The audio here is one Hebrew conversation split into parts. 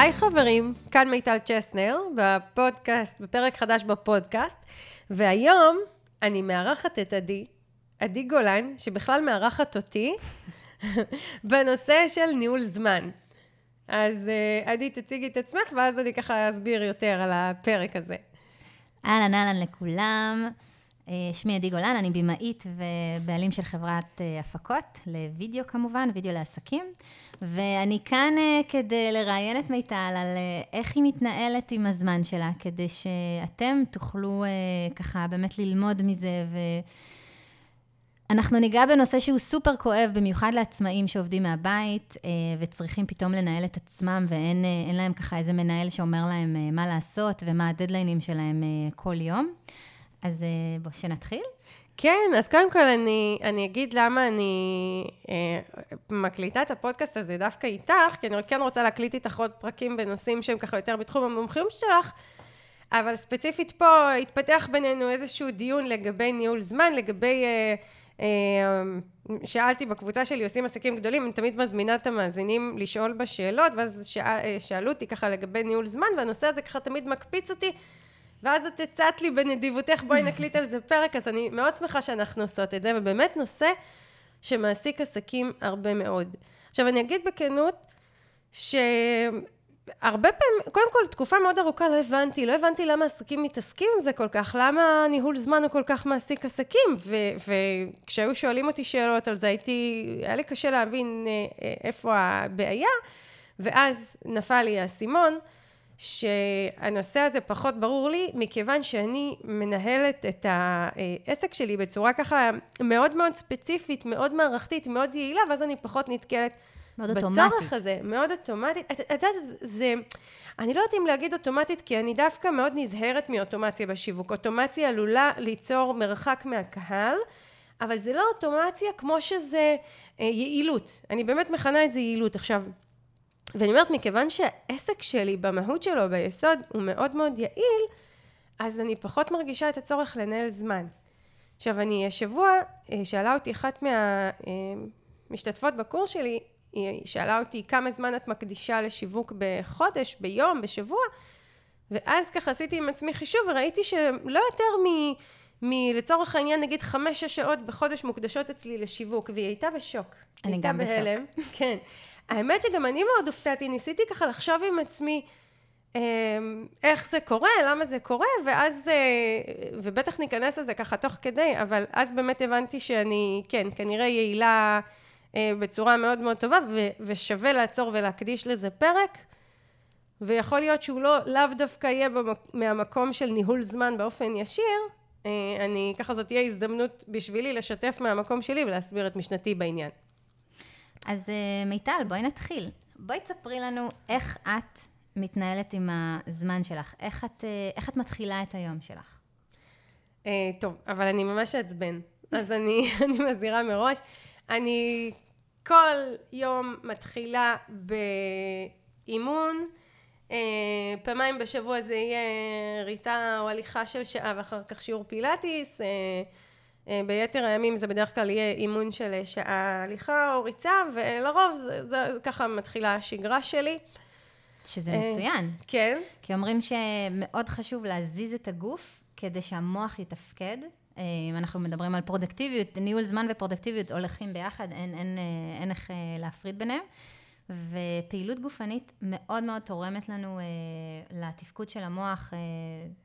היי חברים, כאן מיטל צ'סנר, בפודקאסט, בפרק חדש בפודקאסט, והיום אני מארחת את עדי, עדי גולן, שבכלל מארחת אותי, בנושא של ניהול זמן. אז אה, עדי, תציגי את עצמך, ואז אני ככה אסביר יותר על הפרק הזה. אהלן, אהלן לכולם. אה, שמי עדי גולן, אני במאית ובעלים של חברת אה, הפקות, לוידאו כמובן, וידאו לעסקים. ואני כאן כדי לראיין את מיטל על איך היא מתנהלת עם הזמן שלה, כדי שאתם תוכלו ככה באמת ללמוד מזה ו... אנחנו ניגע בנושא שהוא סופר כואב, במיוחד לעצמאים שעובדים מהבית אה, וצריכים פתאום לנהל את עצמם, ואין אה, להם ככה איזה מנהל שאומר להם אה, מה לעשות ומה הדדליינים שלהם כל יום. אז בואו, שנתחיל. כן, אז קודם כל אני, אני אגיד למה אני אה, מקליטה את הפודקאסט הזה דווקא איתך, כי אני כן רוצה להקליט איתך עוד פרקים בנושאים שהם ככה יותר בתחום המומחיות שלך, אבל ספציפית פה התפתח בינינו איזשהו דיון לגבי ניהול זמן, לגבי... אה, אמ, שאלתי בקבוצה שלי עושים עסקים גדולים, אני תמיד מזמינה את המאזינים לשאול בשאלות, ואז שאל, אה, שאלו אותי ככה לגבי ניהול זמן, והנושא הזה ככה תמיד מקפיץ אותי, ואז את הצעת לי בנדיבותך, בואי נקליט על זה פרק, אז אני מאוד שמחה שאנחנו עושות את זה, ובאמת נושא שמעסיק עסקים הרבה מאוד. עכשיו אני אגיד בכנות, ש... הרבה פעמים, קודם כל, תקופה מאוד ארוכה לא הבנתי, לא הבנתי למה עסקים מתעסקים עם זה כל כך, למה ניהול זמן הוא כל כך מעסיק עסקים, וכשהיו שואלים אותי שאלות על זה, הייתי, היה לי קשה להבין אה, אה, איפה הבעיה, ואז נפל לי האסימון, שהנושא הזה פחות ברור לי, מכיוון שאני מנהלת את העסק שלי בצורה ככה מאוד מאוד ספציפית, מאוד מערכתית, מאוד יעילה, ואז אני פחות נתקלת מאוד אוטומטית. בצורך הזה, מאוד אוטומטית. את יודעת, זה, זה... אני לא יודעת אם להגיד אוטומטית, כי אני דווקא מאוד נזהרת מאוטומציה בשיווק. אוטומציה עלולה ליצור מרחק מהקהל, אבל זה לא אוטומציה כמו שזה אה, יעילות. אני באמת מכנה את זה יעילות. עכשיו, ואני אומרת, מכיוון שהעסק שלי במהות שלו, ביסוד, הוא מאוד מאוד יעיל, אז אני פחות מרגישה את הצורך לנהל זמן. עכשיו, אני השבוע, אה, שאלה אותי אחת מהמשתתפות אה, בקורס שלי, היא שאלה אותי כמה זמן את מקדישה לשיווק בחודש, ביום, בשבוע, ואז ככה עשיתי עם עצמי חישוב וראיתי שלא יותר מ... מ... לצורך העניין נגיד חמש-שש שעות בחודש מוקדשות אצלי לשיווק, והיא הייתה בשוק. אני גם בהלם. בשוק. כן. האמת שגם אני מאוד הופתעתי, ניסיתי ככה לחשוב עם עצמי אמ, איך זה קורה, למה זה קורה, ואז, אה, ובטח ניכנס לזה ככה תוך כדי, אבל אז באמת הבנתי שאני, כן, כנראה יעילה אה, בצורה מאוד מאוד טובה, ושווה לעצור ולהקדיש לזה פרק, ויכול להיות שהוא לא, לאו דווקא יהיה במק- מהמקום של ניהול זמן באופן ישיר, אה, אני, ככה זאת תהיה הזדמנות בשבילי לשתף מהמקום שלי ולהסביר את משנתי בעניין. אז אה, מיטל, בואי נתחיל. בואי תספרי לנו איך את מתנהלת עם הזמן שלך, איך את, איך את מתחילה את היום שלך. טוב, אבל אני ממש אעצבן, אז אני, אני מזהירה מראש. אני כל יום מתחילה באימון, אה, פעמיים בשבוע זה יהיה ריצה או הליכה של שעה ואחר כך שיעור פילאטיס, אה, אה, ביתר הימים זה בדרך כלל יהיה אימון של שעה הליכה או ריצה, ולרוב זה, זה ככה מתחילה השגרה שלי. שזה מצוין. כן. כי אומרים שמאוד חשוב להזיז את הגוף כדי שהמוח יתפקד, אם אנחנו מדברים על פרודקטיביות, ניהול זמן ופרודקטיביות הולכים ביחד, אין, אין, אה, אין איך אה, להפריד ביניהם. ופעילות גופנית מאוד מאוד תורמת לנו אה, לתפקוד של המוח, אה,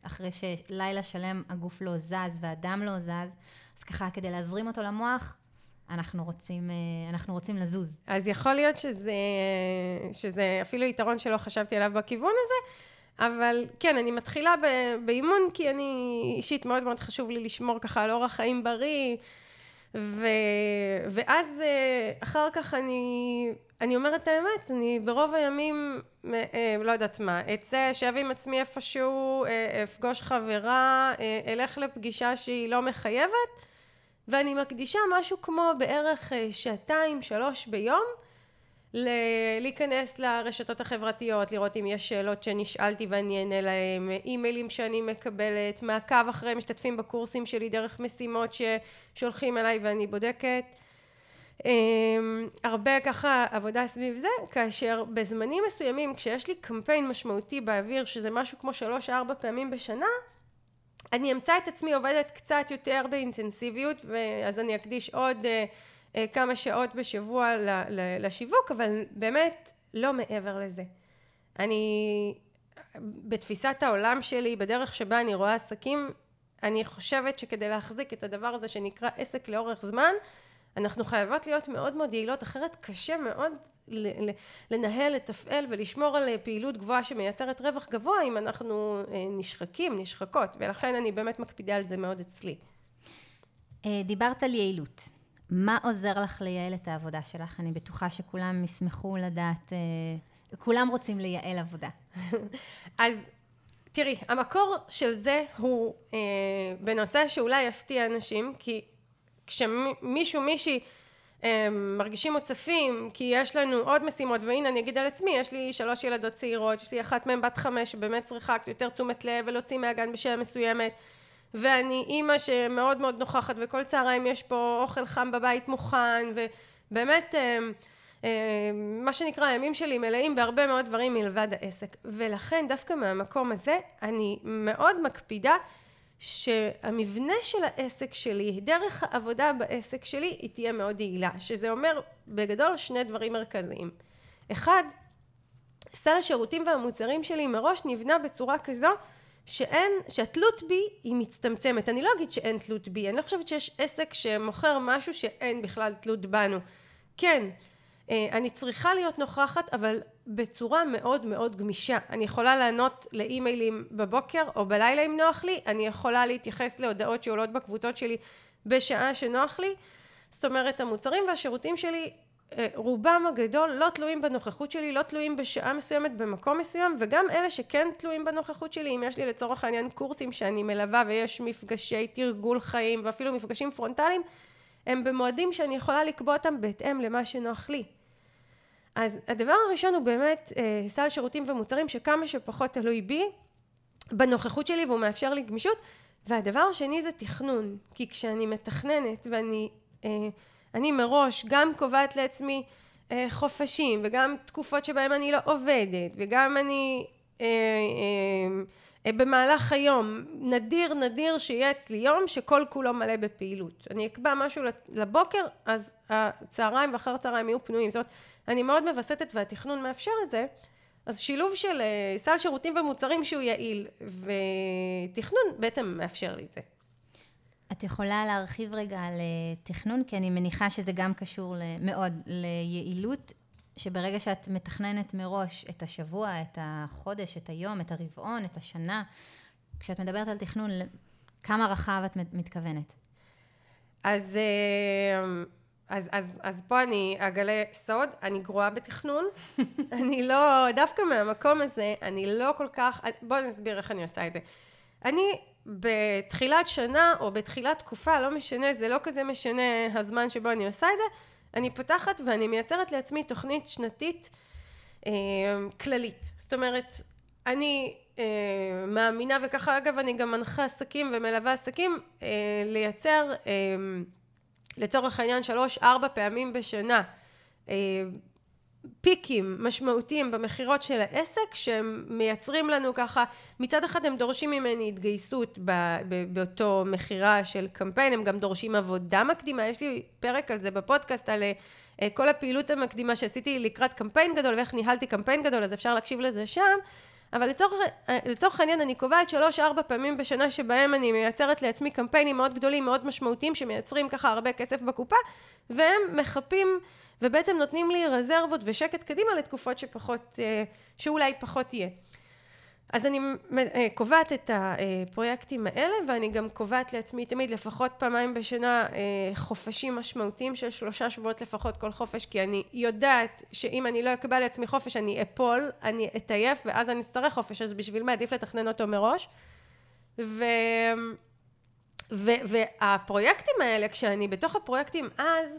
אחרי שלילה שלם הגוף לא זז והדם לא זז, ככה כדי להזרים אותו למוח, אנחנו רוצים, אה, אנחנו רוצים לזוז. אז יכול להיות שזה, שזה אפילו יתרון שלא חשבתי עליו בכיוון הזה, אבל כן, אני מתחילה באימון כי אני אישית מאוד מאוד חשוב לי לשמור ככה על אורח חיים בריא, ו, ואז אה, אחר כך אני, אני אומרת את האמת, אני ברוב הימים, אה, לא יודעת מה, אצא, אשב עם עצמי איפשהו, אפגוש חברה, אלך לפגישה שהיא לא מחייבת, ואני מקדישה משהו כמו בערך שעתיים, שלוש ביום, להיכנס לרשתות החברתיות, לראות אם יש שאלות שנשאלתי ואני אענה להם, אימיילים שאני מקבלת, מעקב אחרי משתתפים בקורסים שלי דרך משימות ששולחים אליי ואני בודקת. אמ, הרבה ככה עבודה סביב זה, כאשר בזמנים מסוימים, כשיש לי קמפיין משמעותי באוויר, שזה משהו כמו שלוש-ארבע פעמים בשנה, אני אמצא את עצמי עובדת קצת יותר באינטנסיביות, ואז אני אקדיש עוד uh, uh, כמה שעות בשבוע לשיווק, אבל באמת לא מעבר לזה. אני, בתפיסת העולם שלי, בדרך שבה אני רואה עסקים, אני חושבת שכדי להחזיק את הדבר הזה שנקרא עסק לאורך זמן, אנחנו חייבות להיות מאוד מאוד יעילות, אחרת קשה מאוד לנהל, לתפעל ולשמור על פעילות גבוהה שמייצרת רווח גבוה אם אנחנו אה, נשחקים, נשחקות, ולכן אני באמת מקפידה על זה מאוד אצלי. אה, דיברת על יעילות. מה עוזר לך לייעל את העבודה שלך? אני בטוחה שכולם ישמחו לדעת, אה, כולם רוצים לייעל עבודה. אז תראי, המקור של זה הוא בנושא שאולי יפתיע אנשים, כי כשמישהו מישהי הם מרגישים מוצפים כי יש לנו עוד משימות והנה אני אגיד על עצמי יש לי שלוש ילדות צעירות יש לי אחת מהן בת חמש שבאמת צריכה קצת יותר תשומת לב ולהוציא מהגן בשעה מסוימת ואני אימא שמאוד מאוד נוכחת וכל צהריים יש פה אוכל חם בבית מוכן ובאמת מה שנקרא הימים שלי מלאים בהרבה מאוד דברים מלבד העסק. ולכן דווקא מהמקום הזה אני מאוד מקפידה שהמבנה של העסק שלי, דרך העבודה בעסק שלי, היא תהיה מאוד יעילה, שזה אומר בגדול שני דברים מרכזיים. אחד, סל השירותים והמוצרים שלי מראש נבנה בצורה כזו שאין, שהתלות בי היא מצטמצמת. אני לא אגיד שאין תלות בי, אני לא חושבת שיש עסק שמוכר משהו שאין בכלל תלות בנו. כן, אני צריכה להיות נוכחת אבל בצורה מאוד מאוד גמישה. אני יכולה לענות לאימיילים בבוקר או בלילה אם נוח לי. אני יכולה להתייחס להודעות שעולות בקבוצות שלי בשעה שנוח לי. זאת אומרת המוצרים והשירותים שלי אה, רובם הגדול לא תלויים בנוכחות שלי לא תלויים בשעה מסוימת במקום מסוים וגם אלה שכן תלויים בנוכחות שלי אם יש לי לצורך העניין קורסים שאני מלווה ויש מפגשי תרגול חיים ואפילו מפגשים פרונטליים הם במועדים שאני יכולה לקבוע אותם בהתאם למה שנוח לי. אז הדבר הראשון הוא באמת אה, סל שירותים ומוצרים שכמה שפחות תלוי בי בנוכחות שלי והוא מאפשר לי גמישות. והדבר השני זה תכנון כי כשאני מתכננת ואני אה, אני מראש גם קובעת לעצמי אה, חופשים וגם תקופות שבהם אני לא עובדת וגם אני אה, אה, במהלך היום נדיר נדיר שיהיה אצלי יום שכל כולו מלא בפעילות. אני אקבע משהו לבוקר אז הצהריים ואחר הצהריים יהיו פנויים. זאת אומרת אני מאוד מווסתת והתכנון מאפשר את זה. אז שילוב של אה, סל שירותים ומוצרים שהוא יעיל ותכנון בעצם מאפשר לי את זה. את יכולה להרחיב רגע על אה, תכנון? כי אני מניחה שזה גם קשור מאוד ליעילות שברגע שאת מתכננת מראש את השבוע, את החודש, את היום, את הרבעון, את השנה, כשאת מדברת על תכנון, כמה רחב את מתכוונת? אז, אה, אז, אז, אז פה אני אגלה סוד, אני גרועה בתכנון, אני לא, דווקא מהמקום הזה, אני לא כל כך, בואו נסביר איך אני עושה את זה. אני בתחילת שנה או בתחילת תקופה, לא משנה, זה לא כזה משנה הזמן שבו אני עושה את זה, אני פותחת ואני מייצרת לעצמי תוכנית שנתית אה, כללית. זאת אומרת, אני אה, מאמינה, וככה אגב אני גם מנחה עסקים ומלווה עסקים, אה, לייצר לצורך העניין שלוש ארבע פעמים בשנה פיקים משמעותיים במכירות של העסק שהם מייצרים לנו ככה מצד אחד הם דורשים ממני התגייסות באותו מכירה של קמפיין הם גם דורשים עבודה מקדימה יש לי פרק על זה בפודקאסט על אה, כל הפעילות המקדימה שעשיתי לקראת קמפיין גדול ואיך ניהלתי קמפיין גדול אז אפשר להקשיב לזה שם. אבל לצורך, אה, לצורך העניין אני קובעת שלוש ארבע פעמים בשנה שבהם אני מייצרת לעצמי קמפיינים מאוד גדולים מאוד משמעותיים שמייצרים ככה הרבה כסף בקופה והם מחפים ובעצם נותנים לי רזרבות ושקט קדימה לתקופות שפחות, אה, שאולי פחות יהיה. אז אני אה, קובעת את הפרויקטים האלה ואני גם קובעת לעצמי תמיד לפחות פעמיים בשנה אה, חופשים משמעותיים של שלושה שבועות לפחות כל חופש כי אני יודעת שאם אני לא אקבל לעצמי חופש אני אפול, אני אתעייף ואז אני אצטרך חופש אז בשביל מה עדיף לתכנן אותו מראש ו... ו... והפרויקטים האלה כשאני בתוך הפרויקטים אז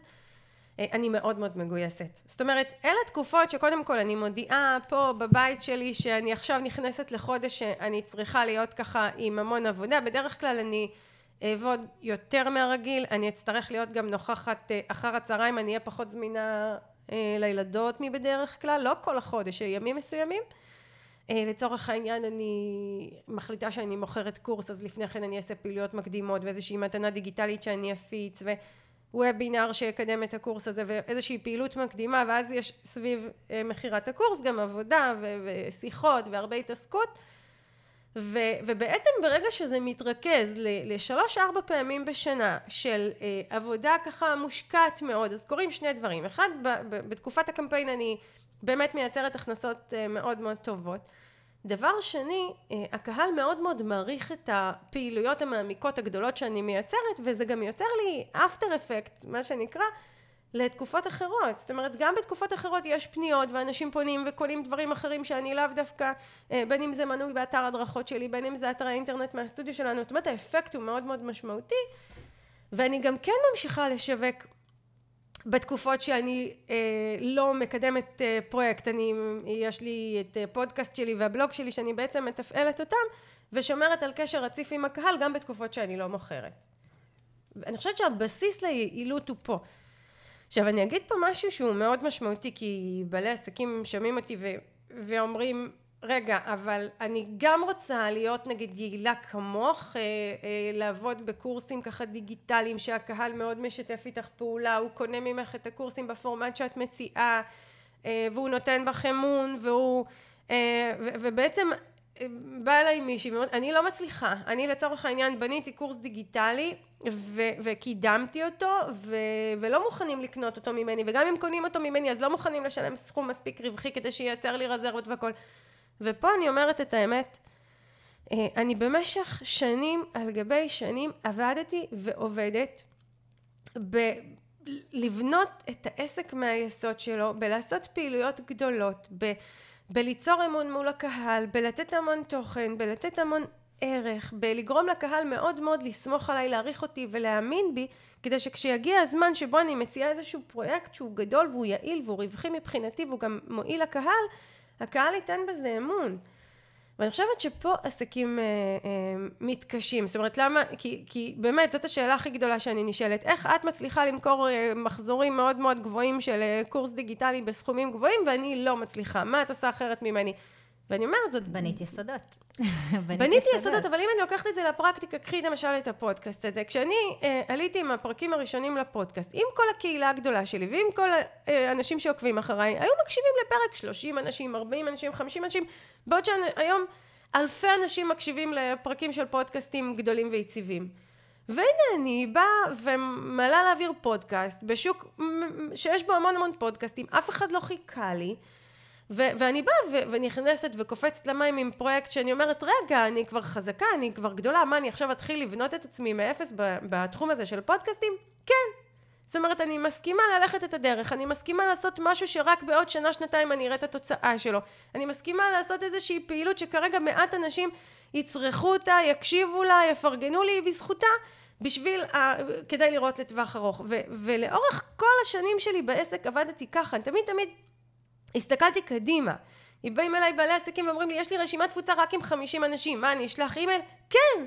אני מאוד מאוד מגויסת. זאת אומרת, אלה תקופות שקודם כל אני מודיעה פה בבית שלי שאני עכשיו נכנסת לחודש שאני צריכה להיות ככה עם המון עבודה. בדרך כלל אני אעבוד יותר מהרגיל, אני אצטרך להיות גם נוכחת אה, אחר הצהריים, אני אהיה פחות זמינה אה, לילדות מבדרך כלל, לא כל החודש, ימים מסוימים. אה, לצורך העניין אני מחליטה שאני מוכרת קורס, אז לפני כן אני אעשה פעילויות מקדימות ואיזושהי מתנה דיגיטלית שאני אפיץ ווובינר שיקדם את הקורס הזה ואיזושהי פעילות מקדימה ואז יש סביב מכירת הקורס גם עבודה ושיחות והרבה התעסקות. ו, ובעצם ברגע שזה מתרכז לשלוש ארבע פעמים בשנה של אה, עבודה ככה מושקעת מאוד אז קורים שני דברים. אחד ב, ב, בתקופת הקמפיין אני באמת מייצרת הכנסות אה, מאוד מאוד טובות דבר שני אה, הקהל מאוד מאוד מעריך את הפעילויות המעמיקות הגדולות שאני מייצרת וזה גם יוצר לי אפטר אפקט מה שנקרא לתקופות אחרות. זאת אומרת גם בתקופות אחרות יש פניות ואנשים פונים וקונים דברים אחרים שאני לאו דווקא אה, בין אם זה מנוי באתר הדרכות שלי בין אם זה אתר האינטרנט מהסטודיו שלנו. זאת אומרת האפקט הוא מאוד מאוד משמעותי ואני גם כן ממשיכה לשווק בתקופות שאני אה, לא מקדמת אה, פרויקט. אני יש לי את אה, פודקאסט שלי והבלוג שלי שאני בעצם מתפעלת אותם ושומרת על קשר רציף עם הקהל גם בתקופות שאני לא מוכרת. אני חושבת שהבסיס ליעילות הוא פה. עכשיו אני אגיד פה משהו שהוא מאוד משמעותי כי בעלי עסקים שומעים אותי ו- ואומרים רגע אבל אני גם רוצה להיות נגיד יעילה כמוך אה, אה, לעבוד בקורסים ככה דיגיטליים שהקהל מאוד משתף איתך פעולה הוא קונה ממך את הקורסים בפורמט שאת מציעה אה, והוא נותן בך אמון והוא אה, ו- ובעצם באה אליי מישהי ואומרת אני לא מצליחה אני לצורך העניין בניתי קורס דיגיטלי ו- וקידמתי אותו ו- ולא מוכנים לקנות אותו ממני וגם אם קונים אותו ממני אז לא מוכנים לשלם סכום מספיק רווחי כדי שייצר לי רזרבות והכל ופה אני אומרת את האמת אה, אני במשך שנים על גבי שנים עבדתי ועובדת ב- לבנות את העסק מהיסוד שלו בלעשות פעילויות גדולות ב- בליצור אמון מול הקהל, בלתת המון תוכן, בלתת המון ערך, בלגרום לקהל מאוד מאוד לסמוך עליי, להעריך אותי ולהאמין בי, כדי שכשיגיע הזמן שבו אני מציעה איזשהו פרויקט שהוא גדול והוא יעיל והוא רווחי מבחינתי והוא גם מועיל לקהל, הקהל ייתן בזה אמון. ואני חושבת שפה עסקים אה, אה, מתקשים, זאת אומרת למה, כי, כי באמת זאת השאלה הכי גדולה שאני נשאלת, איך את מצליחה למכור אה, מחזורים מאוד מאוד גבוהים של אה, קורס דיגיטלי בסכומים גבוהים ואני לא מצליחה, מה את עושה אחרת ממני? ואני אומרת זאת... בנית יסודות. בניתי יסודות, אבל אם אני לוקחת את זה לפרקטיקה, קחי למשל את הפודקאסט הזה. כשאני אה, עליתי עם הפרקים הראשונים לפודקאסט, עם כל הקהילה הגדולה שלי ועם כל האנשים שעוקבים אחריי, היו מקשיבים לפרק 30 אנשים, 40 אנשים, 50 אנשים, בעוד שהיום אלפי אנשים מקשיבים לפרקים של פודקאסטים גדולים ויציבים. והנה אני באה ומעלה להעביר פודקאסט בשוק שיש בו המון המון פודקאסטים, אף אחד לא חיכה לי. ו- ואני באה ו- ונכנסת וקופצת למים עם פרויקט שאני אומרת רגע אני כבר חזקה אני כבר גדולה מה אני עכשיו אתחיל לבנות את עצמי מאפס בתחום הזה של פודקאסטים? כן. זאת אומרת אני מסכימה ללכת את הדרך אני מסכימה לעשות משהו שרק בעוד שנה שנתיים אני אראה את התוצאה שלו. אני מסכימה לעשות איזושהי פעילות שכרגע מעט אנשים יצרכו אותה יקשיבו לה יפרגנו לי בזכותה בשביל, ה... כדי לראות לטווח ארוך. ו- ולאורך כל השנים שלי בעסק עבדתי ככה תמיד תמיד הסתכלתי קדימה באים אליי בעלי עסקים ואומרים לי יש לי רשימת תפוצה רק עם 50 אנשים מה אני אשלח אימייל? כן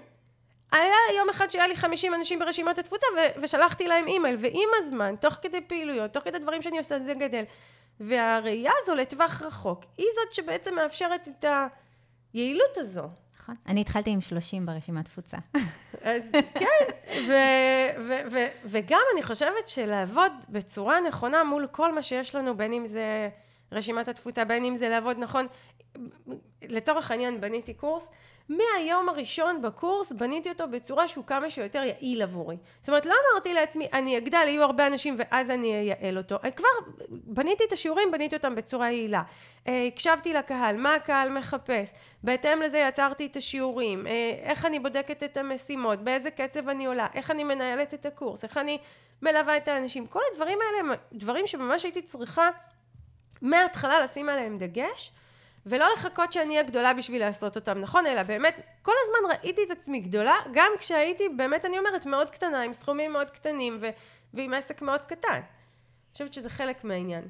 היה יום אחד שהיה לי 50 אנשים ברשימת התפוצה ו- ושלחתי להם אימייל ועם הזמן תוך כדי פעילויות תוך כדי דברים שאני עושה זה גדל והראייה הזו לטווח רחוק היא זאת שבעצם מאפשרת את היעילות הזו נכון. אני התחלתי עם 30 ברשימת תפוצה. אז כן, ו- ו- ו- וגם אני חושבת שלעבוד בצורה נכונה מול כל מה שיש לנו, בין אם זה רשימת התפוצה, בין אם זה לעבוד נכון. לצורך העניין בניתי קורס, מהיום הראשון בקורס בניתי אותו בצורה שהוא כמה שיותר יעיל עבורי. זאת אומרת, לא אמרתי לעצמי, אני אגדל, יהיו הרבה אנשים ואז אני אייעל אותו. אני כבר בניתי את השיעורים, בניתי אותם בצורה יעילה. אה, הקשבתי לקהל, מה הקהל מחפש. בהתאם לזה יצרתי את השיעורים, אה, איך אני בודקת את המשימות, באיזה קצב אני עולה, איך אני מנהלת את הקורס, איך אני מלווה את האנשים. כל הדברים האלה הם דברים שממש הייתי צריכה מההתחלה לשים עליהם דגש ולא לחכות שאני אהיה גדולה בשביל לעשות אותם, נכון? אלא באמת, כל הזמן ראיתי את עצמי גדולה, גם כשהייתי, באמת אני אומרת, מאוד קטנה, עם סכומים מאוד קטנים ו- ועם עסק מאוד קטן. אני חושבת שזה חלק מהעניין.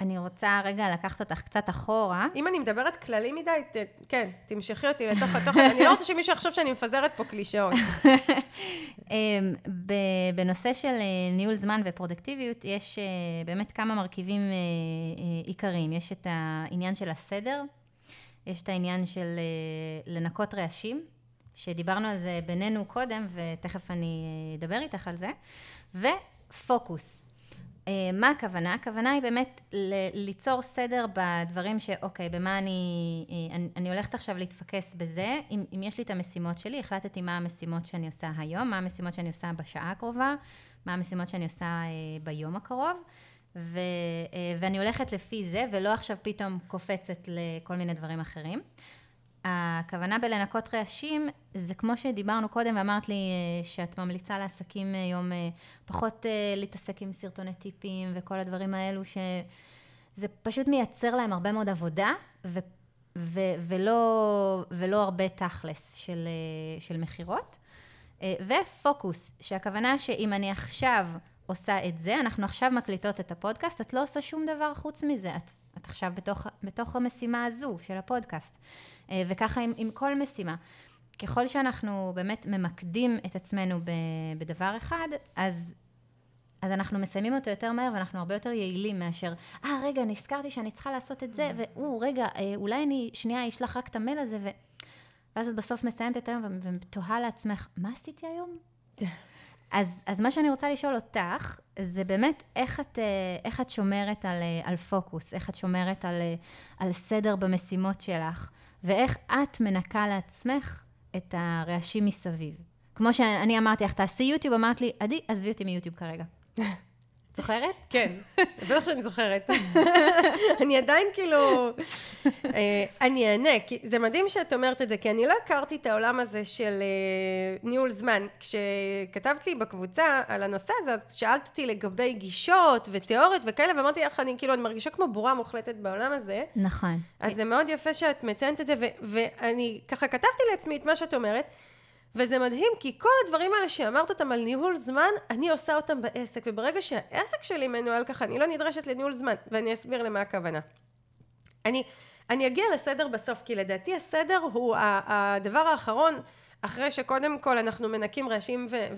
אני רוצה רגע לקחת אותך קצת אחורה. אם אני מדברת כללי מדי, ת, כן, תמשכי אותי לתוך התוכן. אני לא רוצה שמישהו יחשוב שאני מפזרת פה קלישאות. אמ, בנושא של אה, ניהול זמן ופרודקטיביות, יש אה, באמת כמה מרכיבים אה, עיקריים. יש את העניין של הסדר, יש את העניין של לנקות רעשים, שדיברנו על זה בינינו קודם, ותכף אני אדבר איתך על זה, ופוקוס. מה הכוונה? הכוונה היא באמת ליצור סדר בדברים שאוקיי, במה אני, אני, אני הולכת עכשיו להתפקס בזה, אם, אם יש לי את המשימות שלי, החלטתי מה המשימות שאני עושה היום, מה המשימות שאני עושה בשעה הקרובה, מה המשימות שאני עושה אה, ביום הקרוב, ו, אה, ואני הולכת לפי זה, ולא עכשיו פתאום קופצת לכל מיני דברים אחרים. הכוונה בלנקות רעשים, זה כמו שדיברנו קודם ואמרת לי אה, שאת ממליצה לעסקים היום אה, פחות אה, להתעסק עם סרטוני טיפים וכל הדברים האלו, שזה פשוט מייצר להם הרבה מאוד עבודה ו, ו, ולא, ולא הרבה תכלס של, של מכירות. ופוקוס, שהכוונה שאם אני עכשיו עושה את זה, אנחנו עכשיו מקליטות את הפודקאסט, את לא עושה שום דבר חוץ מזה, את, את עכשיו בתוך, בתוך המשימה הזו של הפודקאסט. אה, וככה עם, עם כל משימה. ככל שאנחנו באמת ממקדים את עצמנו בדבר אחד, אז, אז אנחנו מסיימים אותו יותר מהר ואנחנו הרבה יותר יעילים מאשר, אה, ah, רגע, נזכרתי שאני צריכה לעשות את זה, mm. והוא, רגע, אה, אולי אני שנייה אשלח רק את המייל הזה, ו... ואז את בסוף מסיימת את היום ותוהה לעצמך, מה עשיתי היום? אז, אז מה שאני רוצה לשאול אותך, זה באמת איך את, אה, איך את שומרת על, על פוקוס, איך את שומרת על, על סדר במשימות שלך. ואיך את מנקה לעצמך את הרעשים מסביב. כמו שאני אמרתי לך, תעשי יוטיוב, אמרת לי, עדי, עזבי אותי מיוטיוב כרגע. זוכרת? כן, בטח שאני זוכרת. אני עדיין כאילו, אה, אני אענה, כי זה מדהים שאת אומרת את זה, כי אני לא הכרתי את העולם הזה של אה, ניהול זמן. כשכתבת לי בקבוצה על הנושא הזה, אז שאלת אותי לגבי גישות ותיאוריות וכאלה, ואמרתי לך, אני כאילו, אני מרגישה כמו בורה מוחלטת בעולם הזה. נכון. אז זה מאוד יפה שאת מציינת את זה, ואני ככה כתבתי לעצמי את מה שאת אומרת. וזה מדהים, כי כל הדברים האלה שאמרת אותם על ניהול זמן, אני עושה אותם בעסק, וברגע שהעסק שלי מנוהל ככה, אני לא נדרשת לניהול זמן, ואני אסביר למה הכוונה. אני, אני אגיע לסדר בסוף, כי לדעתי הסדר הוא הדבר האחרון, אחרי שקודם כל אנחנו מנקים רעשים ו-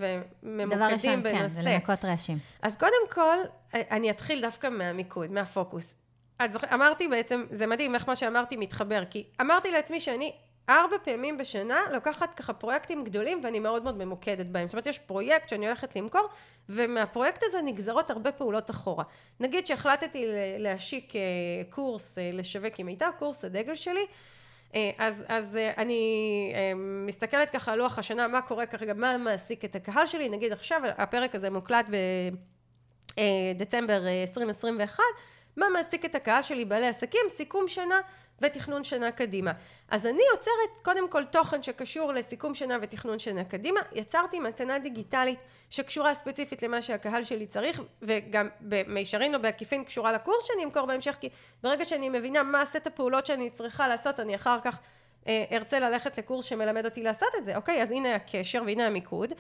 וממוקדים דבר ראשון, בנושא. כן, זה לנקות רעשים. אז קודם כל, אני אתחיל דווקא מהמיקוד, מהפוקוס. את זוכרת, אמרתי בעצם, זה מדהים איך מה שאמרתי מתחבר, כי אמרתי לעצמי שאני ארבע פעמים בשנה לוקחת ככה פרויקטים גדולים ואני מאוד מאוד ממוקדת בהם. זאת אומרת, יש פרויקט שאני הולכת למכור, ומהפרויקט הזה נגזרות הרבה פעולות אחורה. נגיד שהחלטתי להשיק אה, קורס אה, לשווק עם מיטב, קורס הדגל שלי, אה, אז, אז אני מסתכלת ככה על לוח השנה, מה קורה כרגע, מה מעסיק את הקהל שלי, נגיד עכשיו הפרק הזה מוקלט בדצמבר 2021, מה מעסיק את הקהל שלי, בעלי עסקים, סיכום שנה ותכנון שנה קדימה. אז אני יוצרת קודם כל תוכן שקשור לסיכום שנה ותכנון שנה קדימה, יצרתי מתנה דיגיטלית שקשורה ספציפית למה שהקהל שלי צריך וגם במישרין או בעקיפין קשורה לקורס שאני אמכור בהמשך כי ברגע שאני מבינה מה סט הפעולות שאני צריכה לעשות אני אחר כך אה, ארצה ללכת לקורס שמלמד אותי לעשות את זה, אוקיי? אז הנה הקשר והנה המיקוד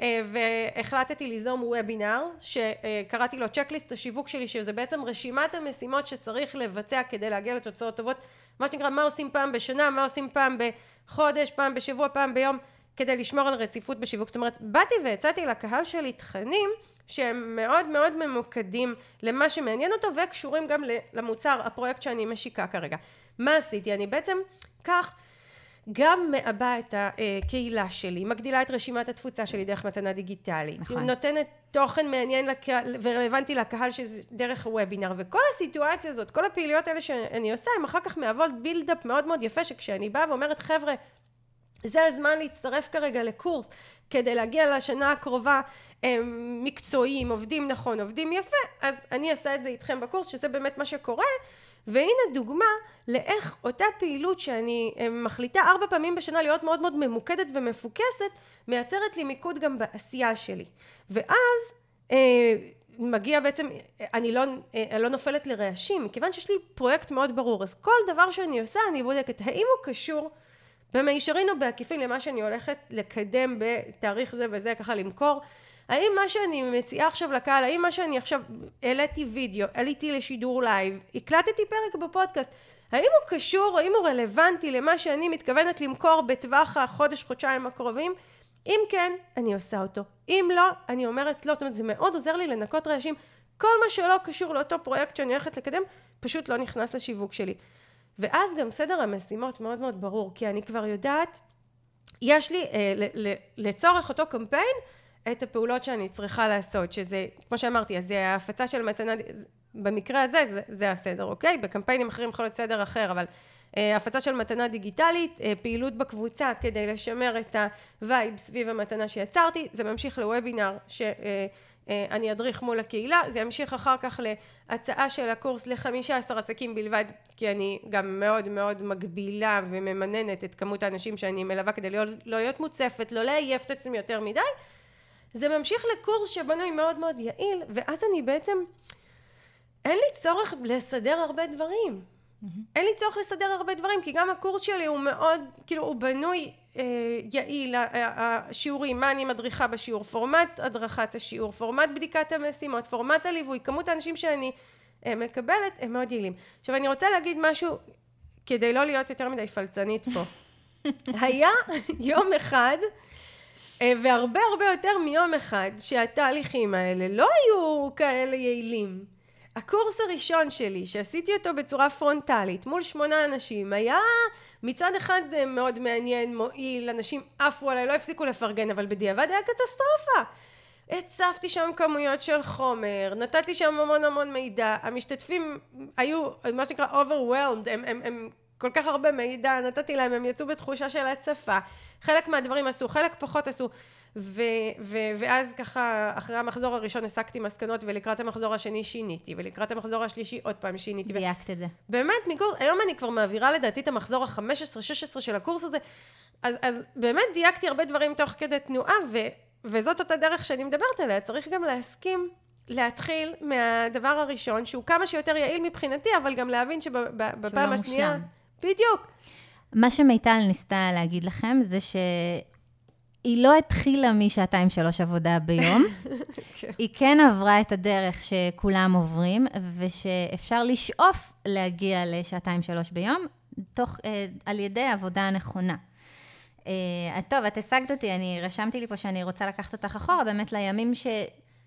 אה, והחלטתי ליזום וובינר שקראתי לו צ'קליסט השיווק שלי שזה בעצם רשימת המשימות שצריך לבצע כדי להגיע לתוצאות טובות מה שנקרא מה עושים פעם בשנה מה עושים פעם בחודש פעם בשבוע פעם ביום כדי לשמור על רציפות בשיווק. זאת אומרת באתי והצעתי לקהל שלי תכנים שהם מאוד מאוד ממוקדים למה שמעניין אותו וקשורים גם למוצר הפרויקט שאני משיקה כרגע. מה עשיתי? אני בעצם כך גם מעבה את הקהילה שלי, מגדילה את רשימת התפוצה שלי דרך מתנה דיגיטלית, נכון. נותנת תוכן מעניין לקהל, ורלוונטי לקהל שזה דרך הוובינר, וכל הסיטואציה הזאת, כל הפעילויות האלה שאני עושה, הם אחר כך מהוות בילדאפ מאוד מאוד יפה, שכשאני באה ואומרת חבר'ה, זה הזמן להצטרף כרגע לקורס כדי להגיע לשנה הקרובה מקצועיים, עובדים נכון, עובדים יפה, אז אני אעשה את זה איתכם בקורס, שזה באמת מה שקורה, והנה דוגמה לאיך אותה פעילות שאני אה, מחליטה ארבע פעמים בשנה להיות מאוד מאוד ממוקדת ומפוקסת מייצרת לי מיקוד גם בעשייה שלי. ואז אה, מגיע בעצם אני לא, אה, לא נופלת לרעשים מכיוון שיש לי פרויקט מאוד ברור. אז כל דבר שאני עושה אני בודקת האם הוא קשור במישרין או בעקיפין למה שאני הולכת לקדם בתאריך זה וזה ככה למכור האם מה שאני מציעה עכשיו לקהל, האם מה שאני עכשיו העליתי וידאו, עליתי לשידור לייב, הקלטתי פרק בפודקאסט, האם הוא קשור, האם הוא רלוונטי למה שאני מתכוונת למכור בטווח החודש, חודשיים הקרובים? אם כן, אני עושה אותו. אם לא, אני אומרת לא. זאת אומרת, זה מאוד עוזר לי לנקות רעשים. כל מה שלא קשור לאותו פרויקט שאני הולכת לקדם, פשוט לא נכנס לשיווק שלי. ואז גם סדר המשימות מאוד מאוד ברור, כי אני כבר יודעת, יש לי אה, לצורך אותו קמפיין, את הפעולות שאני צריכה לעשות, שזה, כמו שאמרתי, אז זה ההפצה של מתנה, במקרה הזה זה, זה הסדר, אוקיי? בקמפיינים אחרים יכול להיות סדר אחר, אבל אה, הפצה של מתנה דיגיטלית, אה, פעילות בקבוצה כדי לשמר את ה vibe סביב המתנה שיצרתי, זה ממשיך לוובינר שאני אה, אדריך מול הקהילה, זה ימשיך אחר כך להצעה של הקורס לחמישה עשר עסקים בלבד, כי אני גם מאוד מאוד מגבילה וממננת את כמות האנשים שאני מלווה כדי להיות, לא להיות מוצפת, לא לעייף את עצמי יותר מדי, זה ממשיך לקורס שבנוי מאוד מאוד יעיל, ואז אני בעצם, אין לי צורך לסדר הרבה דברים. Mm-hmm. אין לי צורך לסדר הרבה דברים, כי גם הקורס שלי הוא מאוד, כאילו, הוא בנוי אה, יעיל, השיעורים, מה אני מדריכה בשיעור, פורמט הדרכת השיעור, פורמט בדיקת המשימות, פורמט הליווי, כמות האנשים שאני אה, מקבלת, הם מאוד יעילים. עכשיו, אני רוצה להגיד משהו, כדי לא להיות יותר מדי פלצנית פה. היה יום אחד, והרבה הרבה יותר מיום אחד, שהתהליכים האלה לא היו כאלה יעילים. הקורס הראשון שלי, שעשיתי אותו בצורה פרונטלית מול שמונה אנשים, היה מצד אחד אה, מאוד מעניין, מועיל, אנשים עפו עליי, לא הפסיקו לפרגן, אבל בדיעבד היה קטסטרופה. הצפתי שם כמויות של חומר, נתתי שם המון המון מידע, המשתתפים היו מה שנקרא overwhelmed, הם, הם, הם כל כך הרבה מידע נתתי להם, הם יצאו בתחושה של הצפה, חלק מהדברים עשו, חלק פחות עשו, ו, ו, ואז ככה אחרי המחזור הראשון הסקתי מסקנות ולקראת המחזור השני שיניתי ולקראת המחזור השלישי עוד פעם שיניתי. דייקת את זה. באמת, מקורס, היום אני כבר מעבירה לדעתי את המחזור ה-15-16 של הקורס הזה, אז, אז באמת דייקתי הרבה דברים תוך כדי תנועה ו, וזאת אותה דרך שאני מדברת עליה, צריך גם להסכים להתחיל מהדבר הראשון שהוא כמה שיותר יעיל מבחינתי, אבל גם להבין שבפעם השנייה... מושלם. בדיוק. מה שמיטל ניסתה להגיד לכם זה ש... היא לא התחילה משעתיים שלוש עבודה ביום, כן. היא כן עברה את הדרך שכולם עוברים, ושאפשר לשאוף להגיע לשעתיים שלוש ביום, תוך, אה, על ידי עבודה נכונה. אה, טוב, את השגת אותי, אני רשמתי לי פה שאני רוצה לקחת אותך אחורה, באמת לימים ש,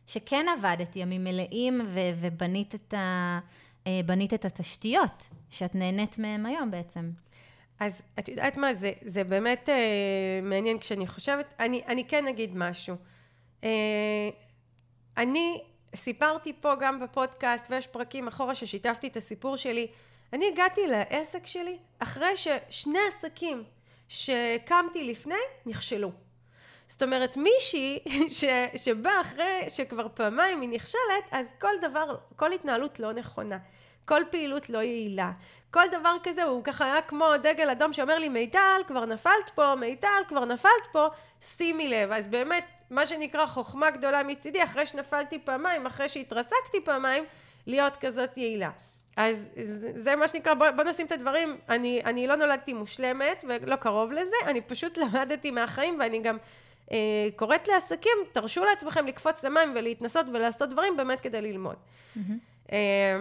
שכן עבדת, ימים מלאים, ו, ובנית את, ה, אה, את התשתיות, שאת נהנית מהם היום בעצם. אז את יודעת מה, זה, זה באמת אה, מעניין כשאני חושבת, אני, אני כן אגיד משהו. אה, אני סיפרתי פה גם בפודקאסט ויש פרקים אחורה ששיתפתי את הסיפור שלי. אני הגעתי לעסק שלי אחרי ששני עסקים שקמתי לפני נכשלו. זאת אומרת מישהי שבאה אחרי שכבר פעמיים היא נכשלת אז כל דבר, כל התנהלות לא נכונה. כל פעילות לא יעילה. כל דבר כזה הוא ככה היה כמו דגל אדום שאומר לי מיטל כבר נפלת פה, מיטל כבר נפלת פה, שימי לב. אז באמת מה שנקרא חוכמה גדולה מצידי אחרי שנפלתי פעמיים, אחרי שהתרסקתי פעמיים, להיות כזאת יעילה. אז זה מה שנקרא, בוא, בוא נשים את הדברים, אני, אני לא נולדתי מושלמת ולא קרוב לזה, אני פשוט למדתי מהחיים ואני גם אה, קוראת לעסקים, תרשו לעצמכם לקפוץ למים ולהתנסות ולעשות דברים באמת כדי ללמוד. Mm-hmm. אה,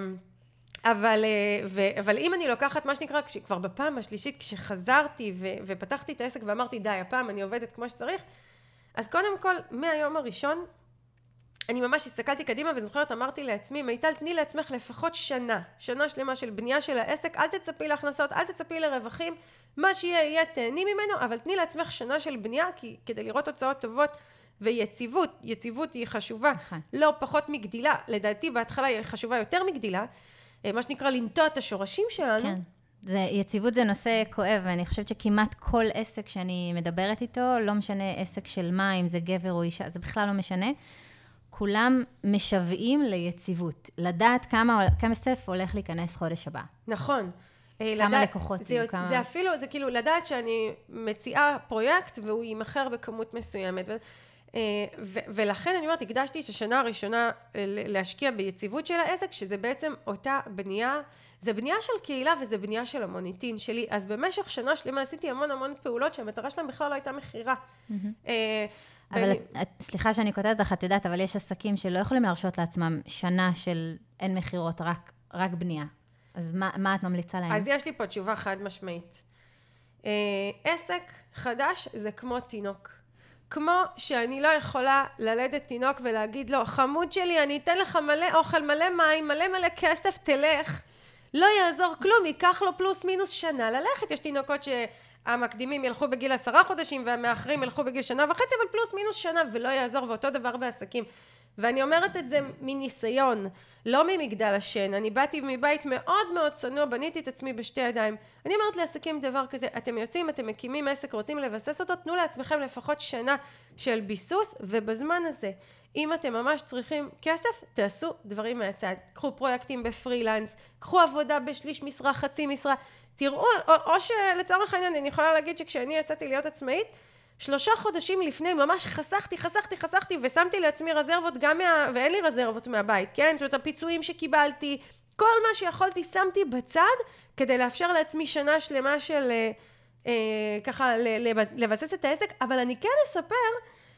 אבל, אה, ו, אבל אם אני לוקחת מה שנקרא, כבר בפעם השלישית כשחזרתי ו, ופתחתי את העסק ואמרתי די הפעם אני עובדת כמו שצריך אז קודם כל מהיום הראשון אני ממש הסתכלתי קדימה וזוכרת אמרתי לעצמי מיטל תני לעצמך לפחות שנה שנה שלמה של בנייה של העסק אל תצפי להכנסות אל תצפי לרווחים מה שיהיה יהיה תהני ממנו אבל תני לעצמך שנה של בנייה כי כדי לראות תוצאות טובות ויציבות יציבות היא חשובה נכון. לא פחות מגדילה לדעתי בהתחלה היא חשובה יותר מגדילה מה שנקרא לנטוע את השורשים שלנו. כן. זה, יציבות זה נושא כואב, ואני חושבת שכמעט כל עסק שאני מדברת איתו, לא משנה עסק של מה, אם זה גבר או אישה, זה בכלל לא משנה. כולם משוועים ליציבות. לדעת כמה כסף הולך להיכנס חודש הבא. נכון. אה, כמה לדעת, לקוחות זה, יהיו, כמה... זה אפילו, זה כאילו לדעת שאני מציעה פרויקט והוא יימכר בכמות מסוימת. אה, ולכן אני אומרת, הקדשתי את השנה הראשונה אה, להשקיע ביציבות של העסק, שזה בעצם אותה בנייה, זה בנייה של קהילה וזה בנייה של המוניטין שלי, אז במשך שנה שלמה עשיתי המון המון פעולות שהמטרה שלהם בכלל לא הייתה מכירה. Mm-hmm. אבל את, סליחה שאני קוטעת אותך, את יודעת, אבל יש עסקים שלא יכולים להרשות לעצמם שנה של אין מכירות, רק, רק בנייה. אז מה, מה את ממליצה להם? אז יש לי פה תשובה חד משמעית. אה, עסק חדש זה כמו תינוק. כמו שאני לא יכולה ללדת תינוק ולהגיד לו, חמוד שלי, אני אתן לך מלא אוכל, מלא מים, מלא מלא כסף, תלך. לא יעזור כלום, ייקח לו פלוס מינוס שנה ללכת. יש תינוקות שהמקדימים ילכו בגיל עשרה חודשים והמאחרים ילכו בגיל שנה וחצי, אבל פלוס מינוס שנה, ולא יעזור, ואותו דבר בעסקים. ואני אומרת את זה מניסיון, לא ממגדל השן. אני באתי מבית מאוד מאוד צנוע, בניתי את עצמי בשתי ידיים. אני אומרת לעסקים דבר כזה, אתם יוצאים, אתם מקימים עסק, רוצים לבסס אותו, תנו לעצמכם לפחות שנה של ביסוס, ובזמן הזה, אם אתם ממש צריכים כסף, תעשו דברים מהצד. קחו פרויקטים בפרילנס, קחו עבודה בשליש משרה, חצי משרה. תראו, או, או שלצורך העניין, אני יכולה להגיד שכשאני יצאתי להיות עצמאית, שלושה חודשים לפני ממש חסכתי, חסכתי, חסכתי ושמתי לעצמי רזרבות גם מה... ואין לי רזרבות מהבית, כן? זאת אומרת, הפיצויים שקיבלתי, כל מה שיכולתי שמתי בצד כדי לאפשר לעצמי שנה שלמה של אה, אה, ככה לבסס את העסק, אבל אני כן אספר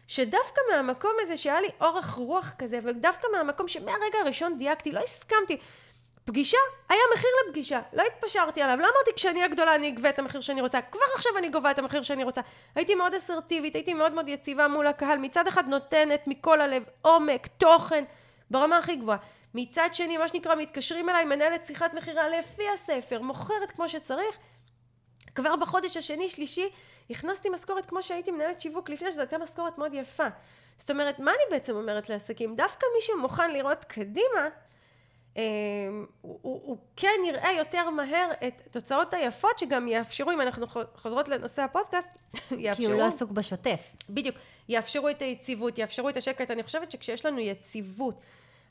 שדווקא מהמקום הזה שהיה לי אורך רוח כזה, ודווקא מהמקום שמהרגע הראשון דייקתי, לא הסכמתי. פגישה, היה מחיר לפגישה, לא התפשרתי עליו, לא אמרתי כשאני אהיה גדולה אני אגבה את המחיר שאני רוצה, כבר עכשיו אני גובה את המחיר שאני רוצה. הייתי מאוד אסרטיבית, הייתי מאוד מאוד יציבה מול הקהל, מצד אחד נותנת מכל הלב עומק, תוכן, ברמה הכי גבוהה. מצד שני, מה שנקרא, מתקשרים אליי, מנהלת שיחת מכירה לפי הספר, מוכרת כמו שצריך. כבר בחודש השני, שלישי, הכנסתי משכורת כמו שהייתי מנהלת שיווק לפני, שזו הייתה משכורת מאוד יפה. זאת אומרת, מה אני בעצם אומרת לעסקים? דווקא מי שמוכן לראות קדימה, הוא, הוא, הוא כן יראה יותר מהר את התוצאות היפות שגם יאפשרו, אם אנחנו חוזרות לנושא הפודקאסט, יאפשרו... כי הוא לא עסוק בשוטף. בדיוק, יאפשרו את היציבות, יאפשרו את השקט. אני חושבת שכשיש לנו יציבות,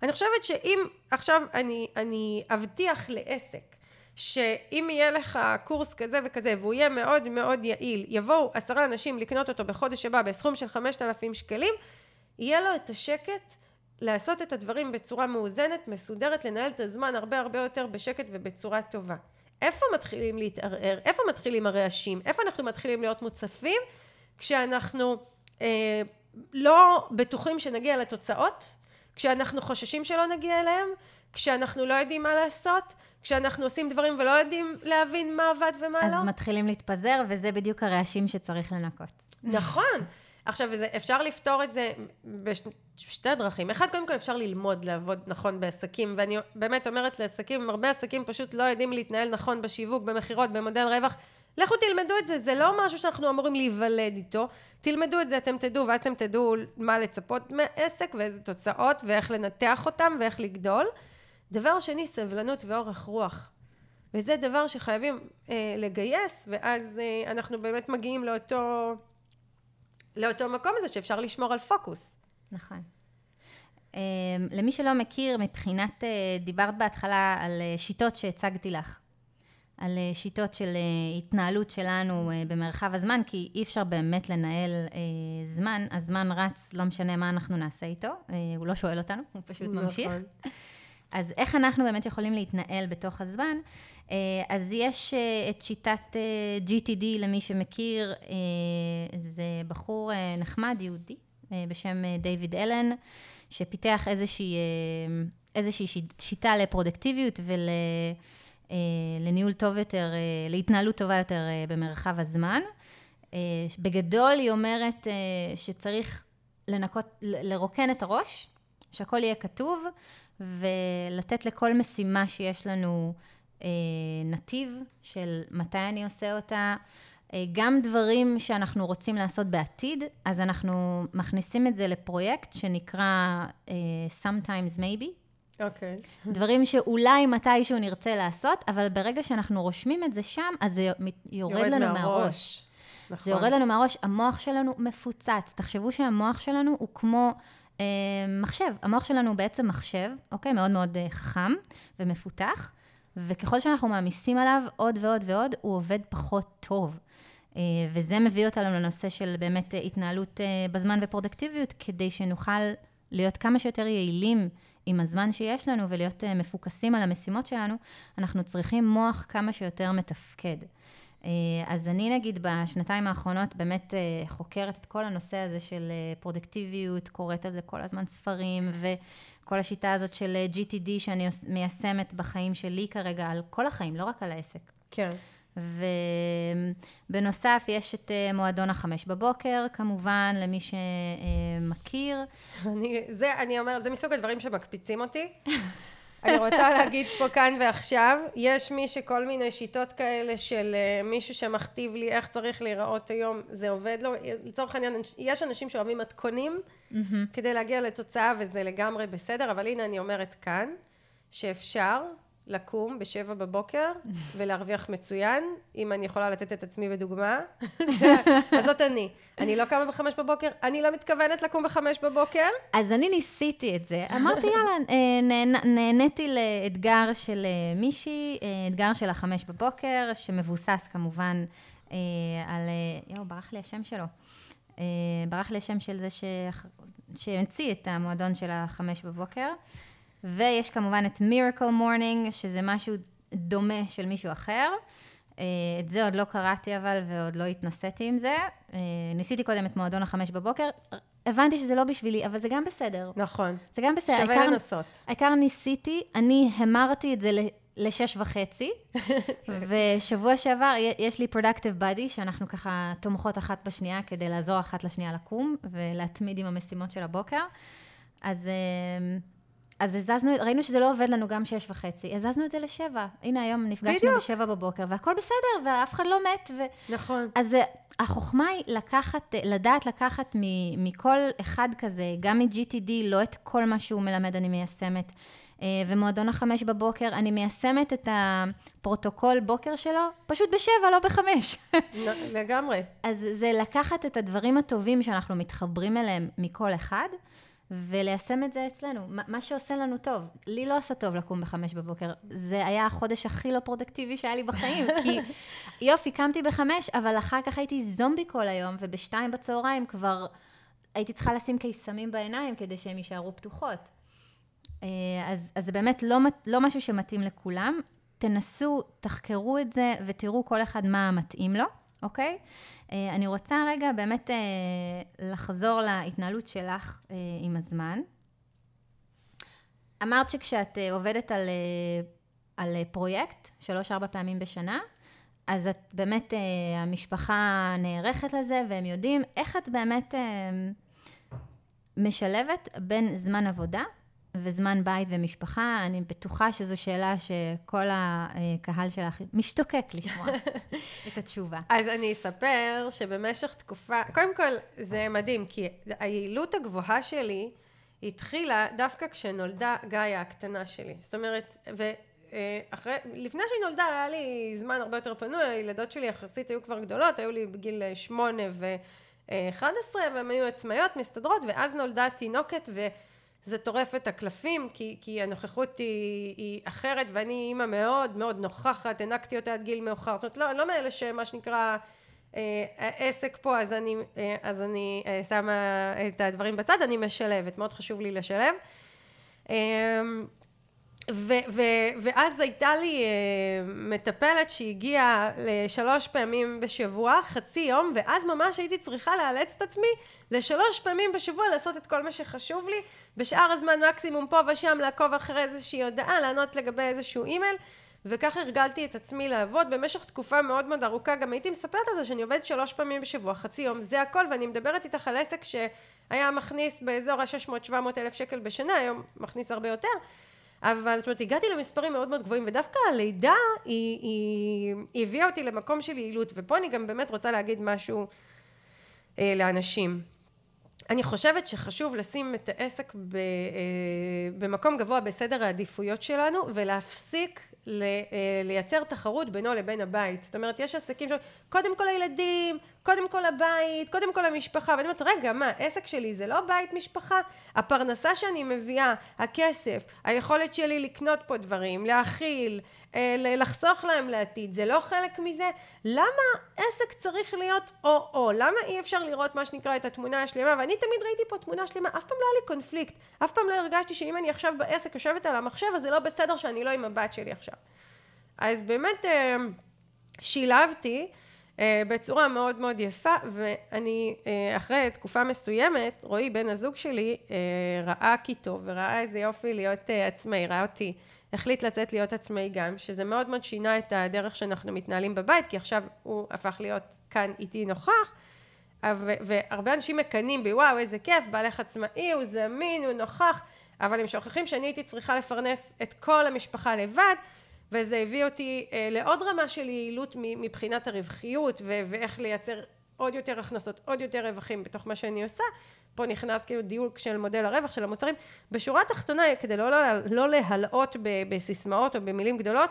אני חושבת שאם עכשיו אני, אני אבטיח לעסק, שאם יהיה לך קורס כזה וכזה והוא יהיה מאוד מאוד יעיל, יבואו עשרה אנשים לקנות אותו בחודש הבא בסכום של חמשת אלפים שקלים, יהיה לו את השקט לעשות את הדברים בצורה מאוזנת, מסודרת, לנהל את הזמן הרבה הרבה יותר בשקט ובצורה טובה. איפה מתחילים להתערער? איפה מתחילים הרעשים? איפה אנחנו מתחילים להיות מוצפים? כשאנחנו אה, לא בטוחים שנגיע לתוצאות, כשאנחנו חוששים שלא נגיע אליהם, כשאנחנו לא יודעים מה לעשות, כשאנחנו עושים דברים ולא יודעים להבין מה עבד ומה אז לא. מתחילים להתפזר, וזה בדיוק הרעשים שצריך לנקות. נכון. עכשיו, זה, אפשר לפתור את זה בשתי דרכים. אחד, קודם כל אפשר ללמוד לעבוד נכון בעסקים, ואני באמת אומרת לעסקים, הרבה עסקים פשוט לא יודעים להתנהל נכון בשיווק, במכירות, במודל רווח. לכו תלמדו את זה, זה לא משהו שאנחנו אמורים להיוולד איתו. תלמדו את זה, אתם תדעו, ואז אתם תדעו מה לצפות מעסק, ואיזה תוצאות, ואיך לנתח אותם, ואיך לגדול. דבר שני, סבלנות ואורך רוח. וזה דבר שחייבים אה, לגייס, ואז אה, אנחנו באמת מגיעים לאותו, לאותו מקום הזה שאפשר לשמור על פוקוס. נכון. Um, למי שלא מכיר, מבחינת, uh, דיברת בהתחלה על uh, שיטות שהצגתי לך, על uh, שיטות של התנהלות שלנו במרחב הזמן, כי אי אפשר באמת לנהל זמן, הזמן רץ, לא משנה מה אנחנו נעשה איתו, הוא לא שואל אותנו, הוא פשוט ממשיך. נכון. אז איך אנחנו באמת יכולים להתנהל בתוך הזמן? אה, אז יש אה, את שיטת אה, GTD, למי שמכיר, זה בחור נחמד, יהודי, בשם דיוויד אלן, שפיתח איזושהי, איזושהי שיטה לפרודקטיביות ולניהול טוב יותר, להתנהלות טובה יותר במרחב הזמן. בגדול היא אומרת שצריך לנקות, לרוקן את הראש, שהכל יהיה כתוב, ולתת לכל משימה שיש לנו נתיב של מתי אני עושה אותה. אה, גם דברים שאנחנו רוצים לעשות בעתיד, אז אנחנו מכניסים את זה לפרויקט שנקרא אה, Sometimes Maybe. אוקיי. Okay. דברים שאולי מתישהו נרצה לעשות, אבל ברגע שאנחנו רושמים את זה שם, אז זה יורד, יורד לנו מהראש. מהראש. נכון. זה יורד לנו מהראש, המוח שלנו מפוצץ. תחשבו שהמוח שלנו הוא כמו אה, מחשב. המוח שלנו הוא בעצם מחשב, אוקיי? מאוד מאוד אה, חכם ומפותח, וככל שאנחנו מעמיסים עליו עוד ועוד ועוד, הוא עובד פחות טוב. אה, וזה מביא אותנו לנושא של באמת התנהלות בזמן ופרודקטיביות, כדי שנוכל להיות כמה שיותר יעילים עם הזמן שיש לנו ולהיות מפוקסים על המשימות שלנו, אנחנו צריכים מוח כמה שיותר מתפקד. אז אני נגיד בשנתיים האחרונות באמת חוקרת את כל הנושא הזה של פרודקטיביות, קוראת על זה כל הזמן ספרים, וכל השיטה הזאת של GTD שאני מיישמת בחיים שלי כרגע, על כל החיים, לא רק על העסק. כן. ובנוסף, יש את אה, מועדון החמש בבוקר, כמובן, למי שמכיר. אני, זה, אני אומרת, זה מסוג הדברים שמקפיצים אותי. אני רוצה להגיד פה כאן ועכשיו, יש מי שכל מיני שיטות כאלה של אה, מישהו שמכתיב לי איך צריך להיראות היום, זה עובד לו. לצורך העניין, יש אנשים שאוהבים מתכונים. כדי להגיע לתוצאה וזה לגמרי בסדר, אבל הנה אני אומרת כאן, שאפשר לקום בשבע בבוקר ולהרוויח מצוין, אם אני יכולה לתת את עצמי בדוגמה. אז זאת אני. אני לא קמה בחמש בבוקר, אני לא מתכוונת לקום בחמש בבוקר. אז אני ניסיתי את זה. אמרתי, יאללה, אה, נהניתי לאתגר של אה, מישהי, אה, אתגר של החמש בבוקר, שמבוסס כמובן על... יואו, ברח לי השם שלו. ברח לי השם של זה שהמציא את המועדון של החמש בבוקר. ויש כמובן את Miracle Morning, שזה משהו דומה של מישהו אחר. אה, את זה עוד לא קראתי אבל, ועוד לא התנסיתי עם זה. אה, ניסיתי קודם את מועדון החמש בבוקר, הבנתי שזה לא בשבילי, אבל זה גם בסדר. נכון. זה גם בסדר. שווה העיקר, לנסות. העיקר ניסיתי, אני המרתי את זה לשש וחצי, ושבוע שעבר יש לי Productive Body, שאנחנו ככה תומכות אחת בשנייה כדי לעזור אחת לשנייה לקום ולהתמיד עם המשימות של הבוקר. אז... אה, אז הזזנו, ראינו שזה לא עובד לנו גם שש וחצי, הזזנו את זה לשבע. הנה היום נפגשנו בדיוק. בשבע בבוקר, והכל בסדר, ואף אחד לא מת. ו... נכון. אז אה, החוכמה היא לקחת, לדעת לקחת מכל אחד כזה, גם מ-GTD, לא את כל מה שהוא מלמד אני מיישמת. אה, ומועדון החמש בבוקר, אני מיישמת את הפרוטוקול בוקר שלו, פשוט בשבע, לא בחמש. לגמרי. אז זה לקחת את הדברים הטובים שאנחנו מתחברים אליהם מכל אחד, וליישם את זה אצלנו. מה שעושה לנו טוב. לי לא עשה טוב לקום בחמש בבוקר. זה היה החודש הכי לא פרודקטיבי שהיה לי בחיים, כי יופי, קמתי בחמש, אבל אחר כך הייתי זומבי כל היום, ובשתיים בצהריים כבר הייתי צריכה לשים קיסמים בעיניים כדי שהן יישארו פתוחות. אה, אז, אז זה באמת לא, לא משהו שמתאים לכולם. תנסו, תחקרו את זה ותראו כל אחד מה מתאים לו. אוקיי? אה, אני רוצה רגע באמת אה, לחזור להתנהלות שלך אה, עם הזמן. אמרת שכשאת עובדת על, על פרויקט, שלוש-ארבע פעמים בשנה, אז את באמת, המשפחה נערכת לזה והם יודעים איך את באמת משלבת בין זמן עבודה וזמן בית ומשפחה, אני בטוחה שזו שאלה שכל הקהל שלך משתוקק לשמוע את התשובה. אז אני אספר שבמשך תקופה, קודם כל זה מדהים, כי היעילות הגבוהה שלי התחילה דווקא כשנולדה גאיה הקטנה שלי. זאת אומרת, ו... אחרי, לפני שהיא נולדה היה לי זמן הרבה יותר פנוי, הילדות שלי יחסית היו כבר גדולות, היו לי בגיל שמונה ואחד עשרה והן היו עצמאיות, מסתדרות, ואז נולדה תינוקת ו... זה טורף את הקלפים, כי, כי הנוכחות היא, היא אחרת, ואני אימא מאוד מאוד נוכחת, הענקתי אותה עד גיל מאוחר, זאת אומרת, לא, לא מאלה שמה שנקרא אה, עסק פה, אז אני, אה, אז אני אה, שמה את הדברים בצד, אני משלבת, מאוד חשוב לי לשלב. אה, ו, ו, ואז הייתה לי אה, מטפלת שהגיעה לשלוש פעמים בשבוע, חצי יום, ואז ממש הייתי צריכה לאלץ את עצמי לשלוש פעמים בשבוע לעשות את כל מה שחשוב לי, בשאר הזמן מקסימום פה ושם לעקוב אחרי איזושהי הודעה, לענות לגבי איזשהו אימייל, וככה הרגלתי את עצמי לעבוד במשך תקופה מאוד מאוד ארוכה, גם הייתי מספרת על זה שאני עובדת שלוש פעמים בשבוע, חצי יום, זה הכל, ואני מדברת איתך על עסק שהיה מכניס באזור ה-600-700 אלף שקל בשנה, היום מכניס הרבה יותר. אבל זאת אומרת הגעתי למספרים מאוד מאוד גבוהים ודווקא הלידה היא, היא, היא הביאה אותי למקום של יעילות ופה אני גם באמת רוצה להגיד משהו אה, לאנשים אני חושבת שחשוב לשים את העסק ב, אה, במקום גבוה בסדר העדיפויות שלנו ולהפסיק ל, אה, לייצר תחרות בינו לבין הבית. זאת אומרת, יש עסקים ש... קודם כל הילדים, קודם כל הבית, קודם כל המשפחה. ואני אומרת, רגע, מה, עסק שלי זה לא בית משפחה? הפרנסה שאני מביאה, הכסף, היכולת שלי לקנות פה דברים, להאכיל, אה, לחסוך להם לעתיד, זה לא חלק מזה? למה עסק צריך להיות או-או? למה אי אפשר לראות מה שנקרא את התמונה השלמה? ואני תמיד ראיתי פה תמונה שלמה, אף פעם לא היה לי קונפליקט, אף פעם לא הרגשתי שאם אני עכשיו בעסק יושבת על המחשב, אז זה לא בסדר שאני לא עם הבת שלי עכשיו. אז באמת... אה, שילבתי בצורה מאוד מאוד יפה, ואני, אה, אחרי תקופה מסוימת, רועי, בן הזוג שלי, אה, ראה כי טוב, וראה איזה יופי להיות עצמאי, ראה אותי, החליט לצאת להיות עצמאי גם, שזה מאוד מאוד שינה את הדרך שאנחנו מתנהלים בבית, כי עכשיו הוא הפך להיות כאן איתי נוכח, והרבה אנשים מקנאים בי, וואו, איזה כיף, בעלך עצמאי, הוא זמין, הוא נוכח, אבל הם שוכחים שאני הייתי צריכה לפרנס את כל המשפחה לבד, וזה הביא אותי אה, לעוד רמה של יעילות מבחינת הרווחיות ו- ואיך לייצר עוד יותר הכנסות, עוד יותר רווחים בתוך מה שאני עושה. פה נכנס כאילו דיוק של מודל הרווח של המוצרים. בשורה התחתונה, כדי לא, לא, לא להלאות בסיסמאות או במילים גדולות,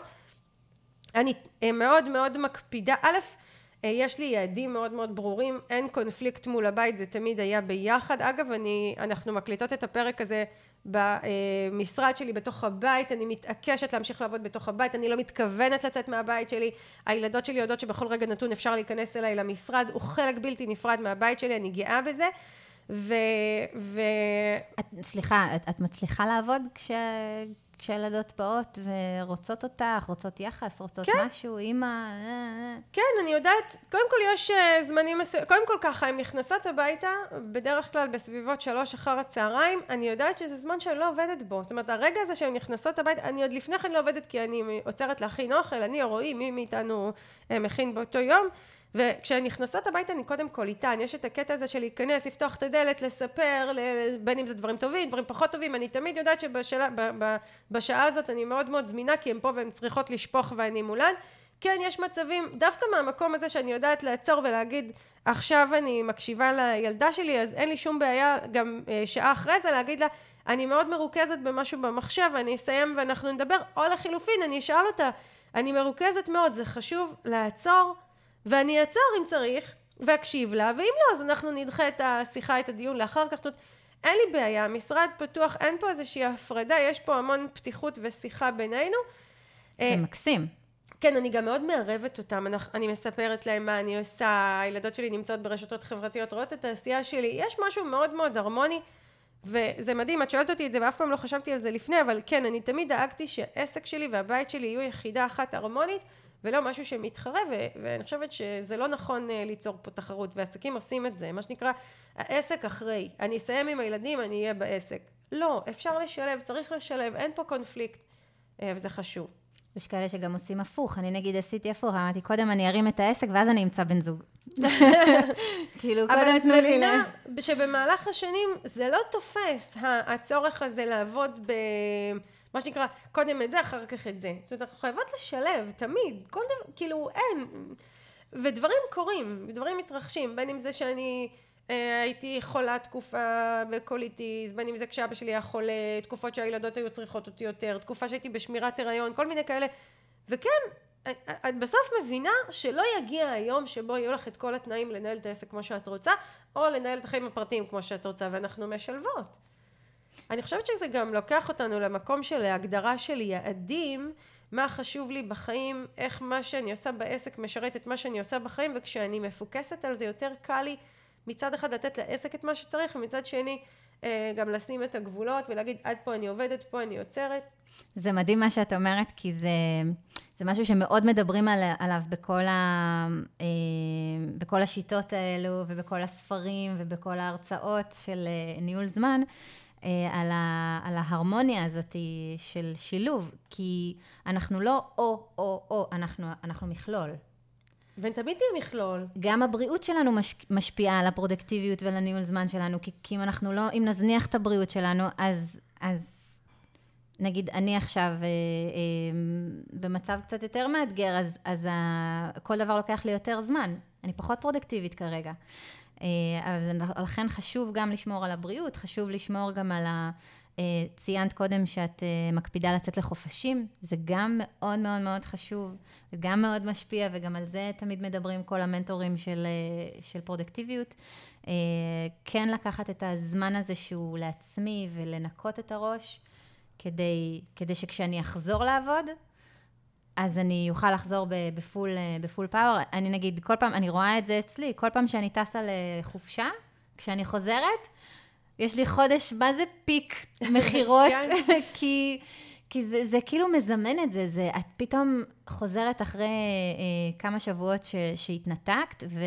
אני אה, מאוד מאוד מקפידה, א', אה, יש לי יעדים מאוד מאוד ברורים, אין קונפליקט מול הבית, זה תמיד היה ביחד. אגב, אני, אנחנו מקליטות את הפרק הזה במשרד שלי בתוך הבית, אני מתעקשת להמשיך לעבוד בתוך הבית, אני לא מתכוונת לצאת מהבית שלי, הילדות שלי יודעות שבכל רגע נתון אפשר להיכנס אליי למשרד, הוא חלק בלתי נפרד מהבית שלי, אני גאה בזה. ו... ו... את, סליחה, את, את מצליחה לעבוד כש... כשילדות באות ורוצות אותך, רוצות יחס, רוצות כן. משהו, אימא... אה, אה. כן, אני יודעת, קודם כל יש אה, זמנים מסוימים, קודם כל ככה, הן נכנסות הביתה, בדרך כלל בסביבות שלוש אחר הצהריים, אני יודעת שזה זמן שאני לא עובדת בו, זאת אומרת, הרגע הזה שהן נכנסות הביתה, אני עוד לפני כן לא עובדת כי אני עוצרת להכין אוכל, אני או רועי, מי מאיתנו מכין באותו יום, וכשהן נכנסות הביתה אני קודם כל איתן, יש את הקטע הזה של להיכנס, לפתוח את הדלת, לספר, בין אם זה דברים טובים, דברים פחות טובים, אני תמיד יודעת שבשעה הזאת אני מאוד מאוד זמינה כי הן פה והן צריכות לשפוך ואני מולן. כן, יש מצבים, דווקא מהמקום הזה שאני יודעת לעצור ולהגיד עכשיו אני מקשיבה לילדה שלי, אז אין לי שום בעיה גם אה, שעה אחרי זה להגיד לה אני מאוד מרוכזת במשהו במחשב, אני אסיים ואנחנו נדבר, או לחילופין אני אשאל אותה, אני מרוכזת מאוד, זה חשוב לעצור ואני אעצור אם צריך, ואקשיב לה, ואם לא, אז אנחנו נדחה את השיחה, את הדיון לאחר כך. זאת אומרת, אין לי בעיה, המשרד פתוח, אין פה איזושהי הפרדה, יש פה המון פתיחות ושיחה בינינו. זה אה, מקסים. כן, אני גם מאוד מערבת אותם, אני, אני מספרת להם מה אני עושה, הילדות שלי נמצאות ברשתות חברתיות, רואות את העשייה שלי, יש משהו מאוד מאוד הרמוני, וזה מדהים, את שואלת אותי את זה ואף פעם לא חשבתי על זה לפני, אבל כן, אני תמיד דאגתי שהעסק שלי והבית שלי יהיו יחידה אחת הרמונית, ולא משהו שמתחרה, ו- ואני חושבת שזה לא נכון uh, ליצור פה תחרות, ועסקים עושים את זה, מה שנקרא העסק אחרי, אני אסיים עם הילדים, אני אהיה בעסק. לא, אפשר לשלב, צריך לשלב, אין פה קונפליקט, uh, וזה חשוב. יש כאלה שגם עושים הפוך, אני נגיד עשיתי הפוך, אמרתי קודם אני ארים את העסק ואז אני אמצא בן זוג. כאילו קודם תנו לי... אבל את מבינה שבמהלך השנים זה לא תופס, הצורך הזה לעבוד ב... מה שנקרא, קודם את זה, אחר כך את זה. זאת אומרת, אנחנו חייבות לשלב, תמיד, כל דבר, כאילו, אין. ודברים קורים, ודברים מתרחשים, בין אם זה שאני הייתי חולה תקופה בקוליטיס, בין אם זה כשאבא שלי היה חולה, תקופות שהילדות היו צריכות אותי יותר, תקופה שהייתי בשמירת הריון, כל מיני כאלה. וכן, את בסוף מבינה שלא יגיע היום שבו יהיו לך את כל התנאים לנהל את העסק כמו שאת רוצה, או לנהל את החיים הפרטיים כמו שאת רוצה, ואנחנו משלבות. אני חושבת שזה גם לוקח אותנו למקום של הגדרה של יעדים, מה חשוב לי בחיים, איך מה שאני עושה בעסק משרת את מה שאני עושה בחיים, וכשאני מפוקסת על זה יותר קל לי מצד אחד לתת לעסק את מה שצריך, ומצד שני אה, גם לשים את הגבולות ולהגיד עד פה אני עובדת, פה אני עוצרת. זה מדהים מה שאת אומרת, כי זה, זה משהו שמאוד מדברים על, עליו בכל, ה, אה, בכל השיטות האלו ובכל הספרים ובכל ההרצאות של אה, ניהול זמן. על, ה, על ההרמוניה הזאת של שילוב, כי אנחנו לא או-או-או, אנחנו, אנחנו מכלול. ותמיד תהיה מכלול. גם הבריאות שלנו מש, משפיעה על הפרודקטיביות ועל הניהול זמן שלנו, כי, כי אם אנחנו לא, אם נזניח את הבריאות שלנו, אז, אז נגיד אני עכשיו אה, אה, במצב קצת יותר מאתגר, אז, אז ה, כל דבר לוקח לי יותר זמן. אני פחות פרודקטיבית כרגע. אז אה, לכן חשוב גם לשמור על הבריאות, חשוב לשמור גם על ה... אה, ציינת קודם שאת אה, מקפידה לצאת לחופשים, זה גם מאוד מאוד מאוד חשוב, וגם מאוד משפיע, וגם על זה תמיד מדברים כל המנטורים של, של פרודקטיביות. כן לקחת את הזמן הזה שהוא לעצמי ולנקות את הראש, כדי, כדי שכשאני אחזור לעבוד, אז אני אוכל לחזור בפול, בפול פאוור. אני נגיד, כל פעם, אני רואה את זה אצלי, כל פעם שאני טסה לחופשה, כשאני חוזרת, יש לי חודש, מה זה פיק מכירות? כן. כי, כי זה, זה כאילו מזמן את זה, זה, את פתאום חוזרת אחרי אה, כמה שבועות ש, שהתנתקת, ו,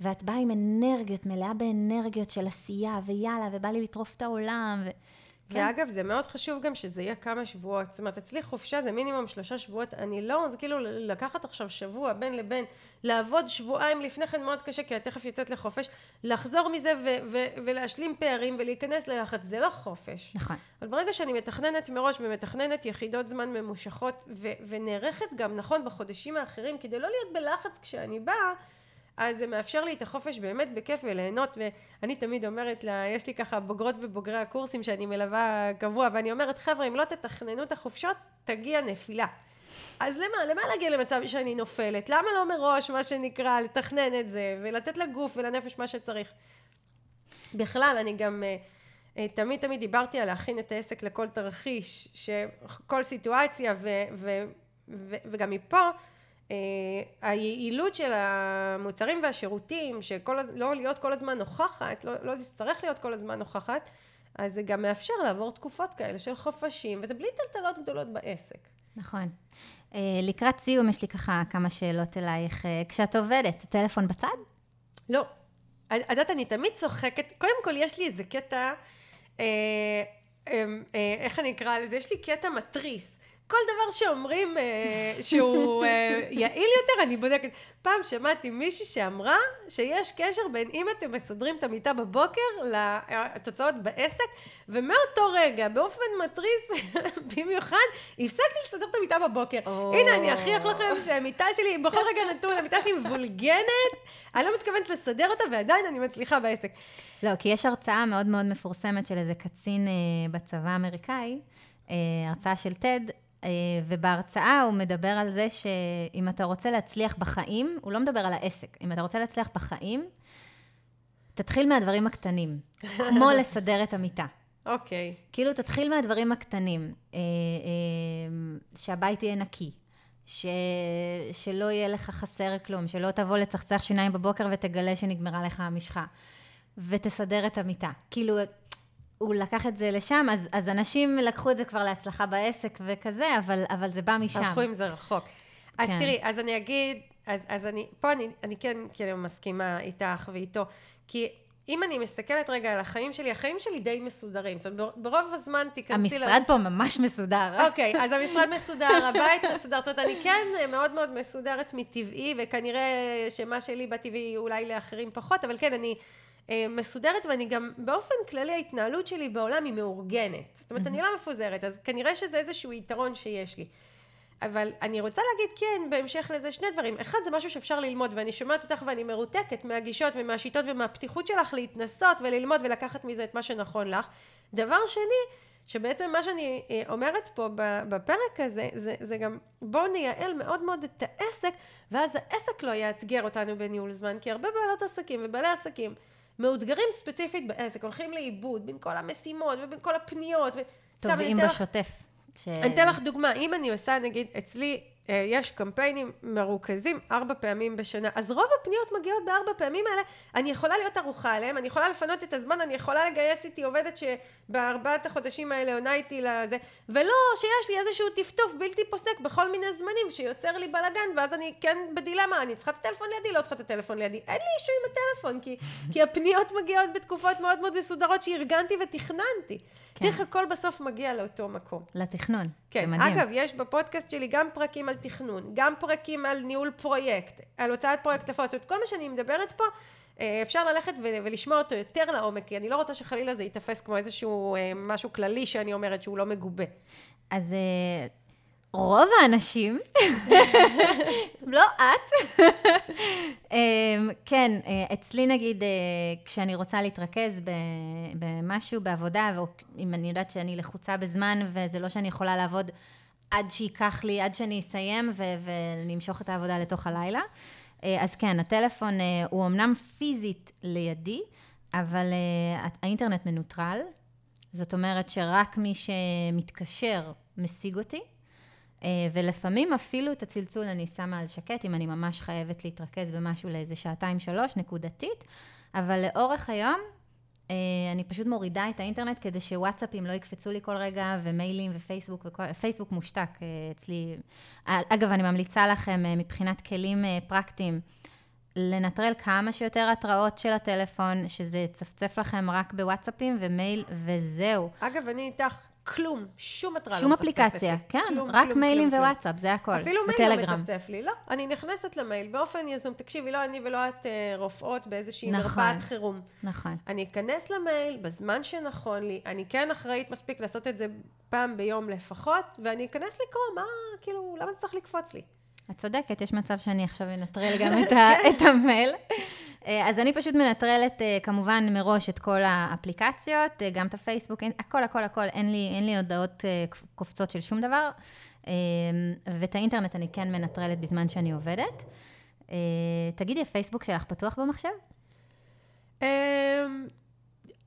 ואת באה עם אנרגיות, מלאה באנרגיות של עשייה, ויאללה, ובא לי לטרוף את העולם. ו... כן. ואגב, זה מאוד חשוב גם שזה יהיה כמה שבועות. זאת אומרת, אצלי חופשה זה מינימום שלושה שבועות. אני לא, זה כאילו לקחת עכשיו שבוע בין לבין, לעבוד שבועיים לפני כן מאוד קשה, כי את תכף יוצאת לחופש, לחזור מזה ו- ו- ולהשלים פערים ולהיכנס ללחץ, זה לא חופש. נכון. אבל ברגע שאני מתכננת מראש ומתכננת יחידות זמן ממושכות ו- ונערכת גם נכון בחודשים האחרים, כדי לא להיות בלחץ כשאני באה, אז זה מאפשר לי את החופש באמת בכיף וליהנות ואני תמיד אומרת לה, יש לי ככה בוגרות ובוגרי הקורסים שאני מלווה קבוע ואני אומרת חבר'ה אם לא תתכננו את החופשות תגיע נפילה אז למה, למה להגיע למצב שאני נופלת? למה לא מראש מה שנקרא לתכנן את זה ולתת לגוף ולנפש מה שצריך? בכלל אני גם uh, תמיד תמיד דיברתי על להכין את העסק לכל תרחיש שכל סיטואציה ו, ו, ו, וגם מפה אה, היעילות של המוצרים והשירותים, שלא לא להיות כל הזמן נוכחת, לא, לא תצטרך להיות כל הזמן נוכחת, אז זה גם מאפשר לעבור תקופות כאלה של חופשים, וזה בלי טלטלות גדולות בעסק. נכון. אה, לקראת סיום, יש לי ככה כמה שאלות אלייך. אה, כשאת עובדת, הטלפון בצד? לא. את יודעת, אני תמיד צוחקת, קודם כל יש לי איזה קטע, אה, אה, אה, איך אני אקרא לזה? יש לי קטע מתריס. כל דבר שאומרים אה, שהוא אה, יעיל יותר, אני בודקת. פעם שמעתי מישהי שאמרה שיש קשר בין אם אתם מסדרים את המיטה בבוקר לתוצאות בעסק, ומאותו רגע, באופן מתריס במיוחד, הפסקתי לסדר את המיטה בבוקר. Oh. הנה, אני אכריח לכם שהמיטה שלי, בכל רגע נתון, המיטה שלי מבולגנת, אני לא מתכוונת לסדר אותה, ועדיין אני מצליחה בעסק. לא, כי יש הרצאה מאוד מאוד מפורסמת של איזה קצין אה, בצבא האמריקאי, אה, הרצאה של אה, ובהרצאה הוא מדבר על זה שאם אתה רוצה להצליח בחיים, הוא לא מדבר על העסק, אם אתה רוצה להצליח בחיים, תתחיל מהדברים הקטנים, כמו לסדר את המיטה. אוקיי. Okay. כאילו, תתחיל מהדברים הקטנים, אה, אה, שהבית יהיה נקי, ש... שלא יהיה לך חסר כלום, שלא תבוא לצחצח שיניים בבוקר ותגלה שנגמרה לך המשחה, ותסדר את המיטה. כאילו, הוא לקח את זה לשם, אז, אז אנשים לקחו את זה כבר להצלחה בעסק וכזה, אבל, אבל זה בא משם. הלכו עם זה רחוק. אז כן. תראי, אז אני אגיד, אז, אז אני, פה אני, אני כן כאילו מסכימה איתך ואיתו, כי אם אני מסתכלת רגע על החיים שלי, החיים שלי די מסודרים. זאת אומרת, ברוב הזמן תיכנסי... המשרד ל... פה ממש מסודר. אוקיי, אז המשרד מסודר, הבית מסודר. זאת אומרת, אני כן מאוד מאוד מסודרת מטבעי, וכנראה שמה שלי בטבעי אולי לאחרים פחות, אבל כן, אני... אה, מסודרת ואני גם באופן כללי ההתנהלות שלי בעולם היא מאורגנת. זאת אומרת אני לא מפוזרת אז כנראה שזה איזשהו יתרון שיש לי. אבל אני רוצה להגיד כן בהמשך לזה שני דברים. אחד זה משהו שאפשר ללמוד ואני שומעת אותך ואני מרותקת מהגישות ומהשיטות ומהפתיחות שלך להתנסות וללמוד ולקחת מזה את מה שנכון לך. דבר שני שבעצם מה שאני אה, אומרת פה בפרק הזה זה, זה גם בואו נייעל מאוד מאוד את העסק ואז העסק לא יאתגר אותנו בניהול זמן כי הרבה בעלות עסקים ובעלי עסקים מאותגרים ספציפית בעסק, הולכים לאיבוד בין כל המשימות ובין כל הפניות. טובעים בשוטף. ש... אני אתן לך דוגמה, אם אני עושה נגיד אצלי יש קמפיינים מרוכזים ארבע פעמים בשנה, אז רוב הפניות מגיעות בארבע פעמים האלה, אני יכולה להיות ערוכה עליהם, אני יכולה לפנות את הזמן, אני יכולה לגייס איתי עובדת שבארבעת החודשים האלה עונה איתי לזה, ולא שיש לי איזשהו טפטוף בלתי פוסק בכל מיני זמנים שיוצר לי בלאגן, ואז אני כן בדילמה, אני צריכה את הטלפון לידי, לא צריכה את הטלפון לידי, אין לי אישו עם הטלפון, כי, כי הפניות מגיעות בתקופות מאוד מאוד מסודרות שארגנתי ותכננתי. כן. איך הכל בסוף מגיע לאותו מקום. לתכנון, כן. זה מדהים. אגב, יש בפודקאסט שלי גם פרקים על תכנון, גם פרקים על ניהול פרויקט, על הוצאת פרויקט הפועל, זאת אומרת, כל מה שאני מדברת פה, אה, אפשר ללכת ולשמוע אותו יותר לעומק, כי אני לא רוצה שחלילה זה ייתפס כמו איזשהו אה, משהו כללי שאני אומרת שהוא לא מגובה. אז אה, רוב האנשים, לא את, כן, אצלי נגיד, כשאני רוצה להתרכז במשהו, בעבודה, ואם אני יודעת שאני לחוצה בזמן, וזה לא שאני יכולה לעבוד עד שייקח לי, עד שאני אסיים, ואני אמשוך את העבודה לתוך הלילה. אה, אז כן, הטלפון הוא אמנם פיזית לידי, אבל האינטרנט מנוטרל. זאת אומרת שרק מי שמתקשר משיג אותי. אה, ולפעמים אפילו את הצלצול אני שמה על שקט, אם אני ממש חייבת להתרכז במשהו לאיזה שעתיים שלוש, נקודתית, אבל לאורך היום אה, אני פשוט מורידה את האינטרנט כדי שוואטסאפים לא יקפצו לי כל רגע, ומיילים ופייסבוק, וכל, פייסבוק מושתק אה, אצלי. אגב, אני ממליצה לכם מבחינת כלים פרקטיים, לנטרל כמה שיותר התראות של הטלפון, שזה יצפצף לכם רק בוואטסאפים ומייל, וזהו. אגב, אני איתך. כלום, שום התראה לא מצפצפת. שום אפליקציה, כן, כלום, רק כלום, מיילים כלום, ווואטסאפ, זה הכל. אפילו מייל לא מצפצף לי, לא. אני נכנסת למייל באופן יזום, תקשיבי, לא אני ולא את uh, רופאות באיזושהי נכון, מרפאת חירום. נכון. אני אכנס למייל בזמן שנכון לי, אני כן אחראית מספיק לעשות את זה פעם ביום לפחות, ואני אכנס לקרוא, מה, כאילו, למה זה צריך לקפוץ לי? את צודקת, יש מצב שאני עכשיו אנטרל גם את, ה, את המייל. אה, אז אני פשוט מנטרלת אה, כמובן מראש את כל האפליקציות, אה, גם את הפייסבוק, הכל, הכל, הכל, אין לי, אין לי הודעות קופצות של שום דבר. ואת האינטרנט אני כן מנטרלת בזמן שאני עובדת. תגידי, הפייסבוק שלך פתוח במחשב?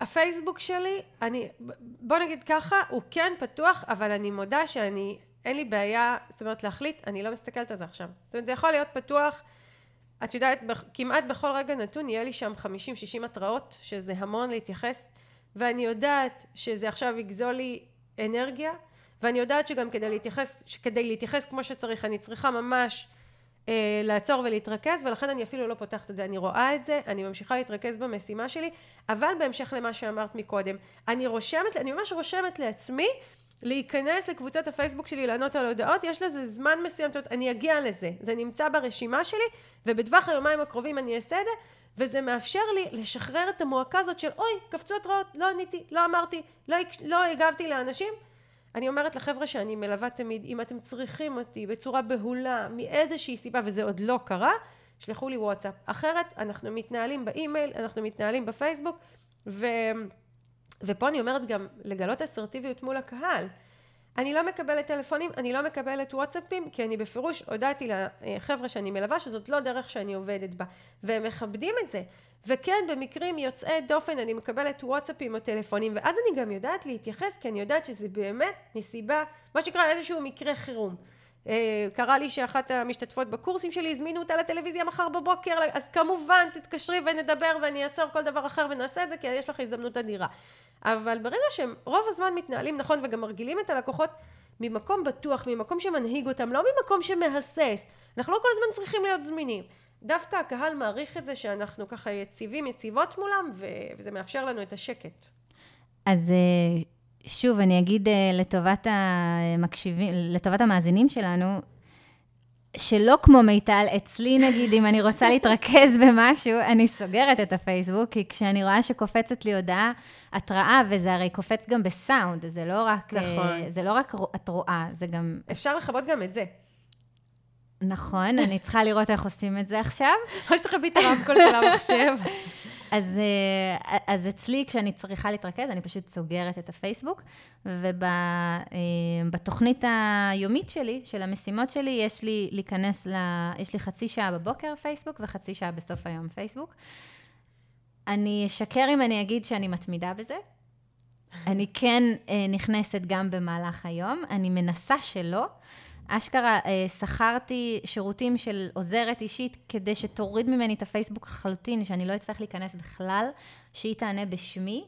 הפייסבוק שלי, אני, בוא נגיד ככה, הוא כן פתוח, אבל אני מודה שאני אין לי בעיה, זאת אומרת להחליט, אני לא מסתכלת על זה עכשיו. זאת אומרת, זה יכול להיות פתוח, את יודעת, כמעט בכל רגע נתון יהיה לי שם 50-60 התראות, שזה המון להתייחס, ואני יודעת שזה עכשיו יגזול לי אנרגיה, ואני יודעת שגם כדי להתייחס, כדי להתייחס כמו שצריך, אני צריכה ממש אה, לעצור ולהתרכז, ולכן אני אפילו לא פותחת את זה. אני רואה את זה, אני ממשיכה להתרכז במשימה שלי, אבל בהמשך למה שאמרת מקודם, אני רושמת, אני ממש רושמת לעצמי להיכנס לקבוצות הפייסבוק שלי, לענות על הודעות, יש לזה זמן מסוים, זאת אומרת, אני אגיע לזה, זה נמצא ברשימה שלי, ובטווח היומיים הקרובים אני אעשה את זה, וזה מאפשר לי לשחרר את המועקה הזאת של אוי, קפצו התראות, לא עניתי, לא אמרתי, לא, לא הגבתי לאנשים. אני אומרת לחבר'ה שאני מלווה תמיד, אם אתם צריכים אותי בצורה בהולה, מאיזושהי סיבה, וזה עוד לא קרה, שלחו לי וואטסאפ. אחרת, אנחנו מתנהלים באימייל, אנחנו מתנהלים בפייסבוק, ו... ופה אני אומרת גם לגלות אסרטיביות מול הקהל. אני לא מקבלת טלפונים, אני לא מקבלת וואטסאפים, כי אני בפירוש הודעתי לחבר'ה שאני מלווה שזאת לא דרך שאני עובדת בה, והם מכבדים את זה. וכן, במקרים יוצאי דופן אני מקבלת וואטסאפים או טלפונים, ואז אני גם יודעת להתייחס, כי אני יודעת שזה באמת מסיבה, מה שנקרא איזשהו מקרה חירום. אה, קרה לי שאחת המשתתפות בקורסים שלי הזמינו אותה לטלוויזיה מחר בבוקר, אז כמובן תתקשרי ונדבר ואני אעצור כל דבר אחר ונעשה את זה, כי יש לך הזדמנות אדירה. אבל ברגע שהם רוב הזמן מתנהלים נכון וגם מרגילים את הלקוחות ממקום בטוח, ממקום שמנהיג אותם, לא ממקום שמהסס, אנחנו לא כל הזמן צריכים להיות זמינים. דווקא הקהל מעריך את זה שאנחנו ככה יציבים, יציבות מולם, וזה מאפשר לנו את השקט. אז אה, שוב, אני אגיד אה, לטובת המקשיבים, לטובת המאזינים שלנו, שלא כמו מיטל, אצלי נגיד, אם אני רוצה להתרכז במשהו, אני סוגרת את הפייסבוק, כי כשאני רואה שקופצת לי הודעה, התראה, וזה הרי קופץ גם בסאונד, זה לא רק, אה, נכון. זה לא רק את רואה, זה גם... אפשר לכבות גם את זה. נכון, אני צריכה לראות איך עושים את זה עכשיו. או שתכבי את הרמקול של המחשב. אז, אה, אז אצלי, כשאני צריכה להתרכז, אני פשוט סוגרת את הפייסבוק, ובתוכנית אה, היומית שלי, של המשימות שלי, יש לי להיכנס ל... יש לי חצי שעה בבוקר פייסבוק וחצי שעה בסוף היום פייסבוק. אני אשקר אם אני אגיד שאני מתמידה בזה. אני כן אה, נכנסת גם במהלך היום, אני מנסה שלא. אשכרה אה, שכרתי שירותים של עוזרת אישית כדי שתוריד ממני את הפייסבוק לחלוטין, שאני לא אצטרך להיכנס בכלל, שהיא תענה בשמי.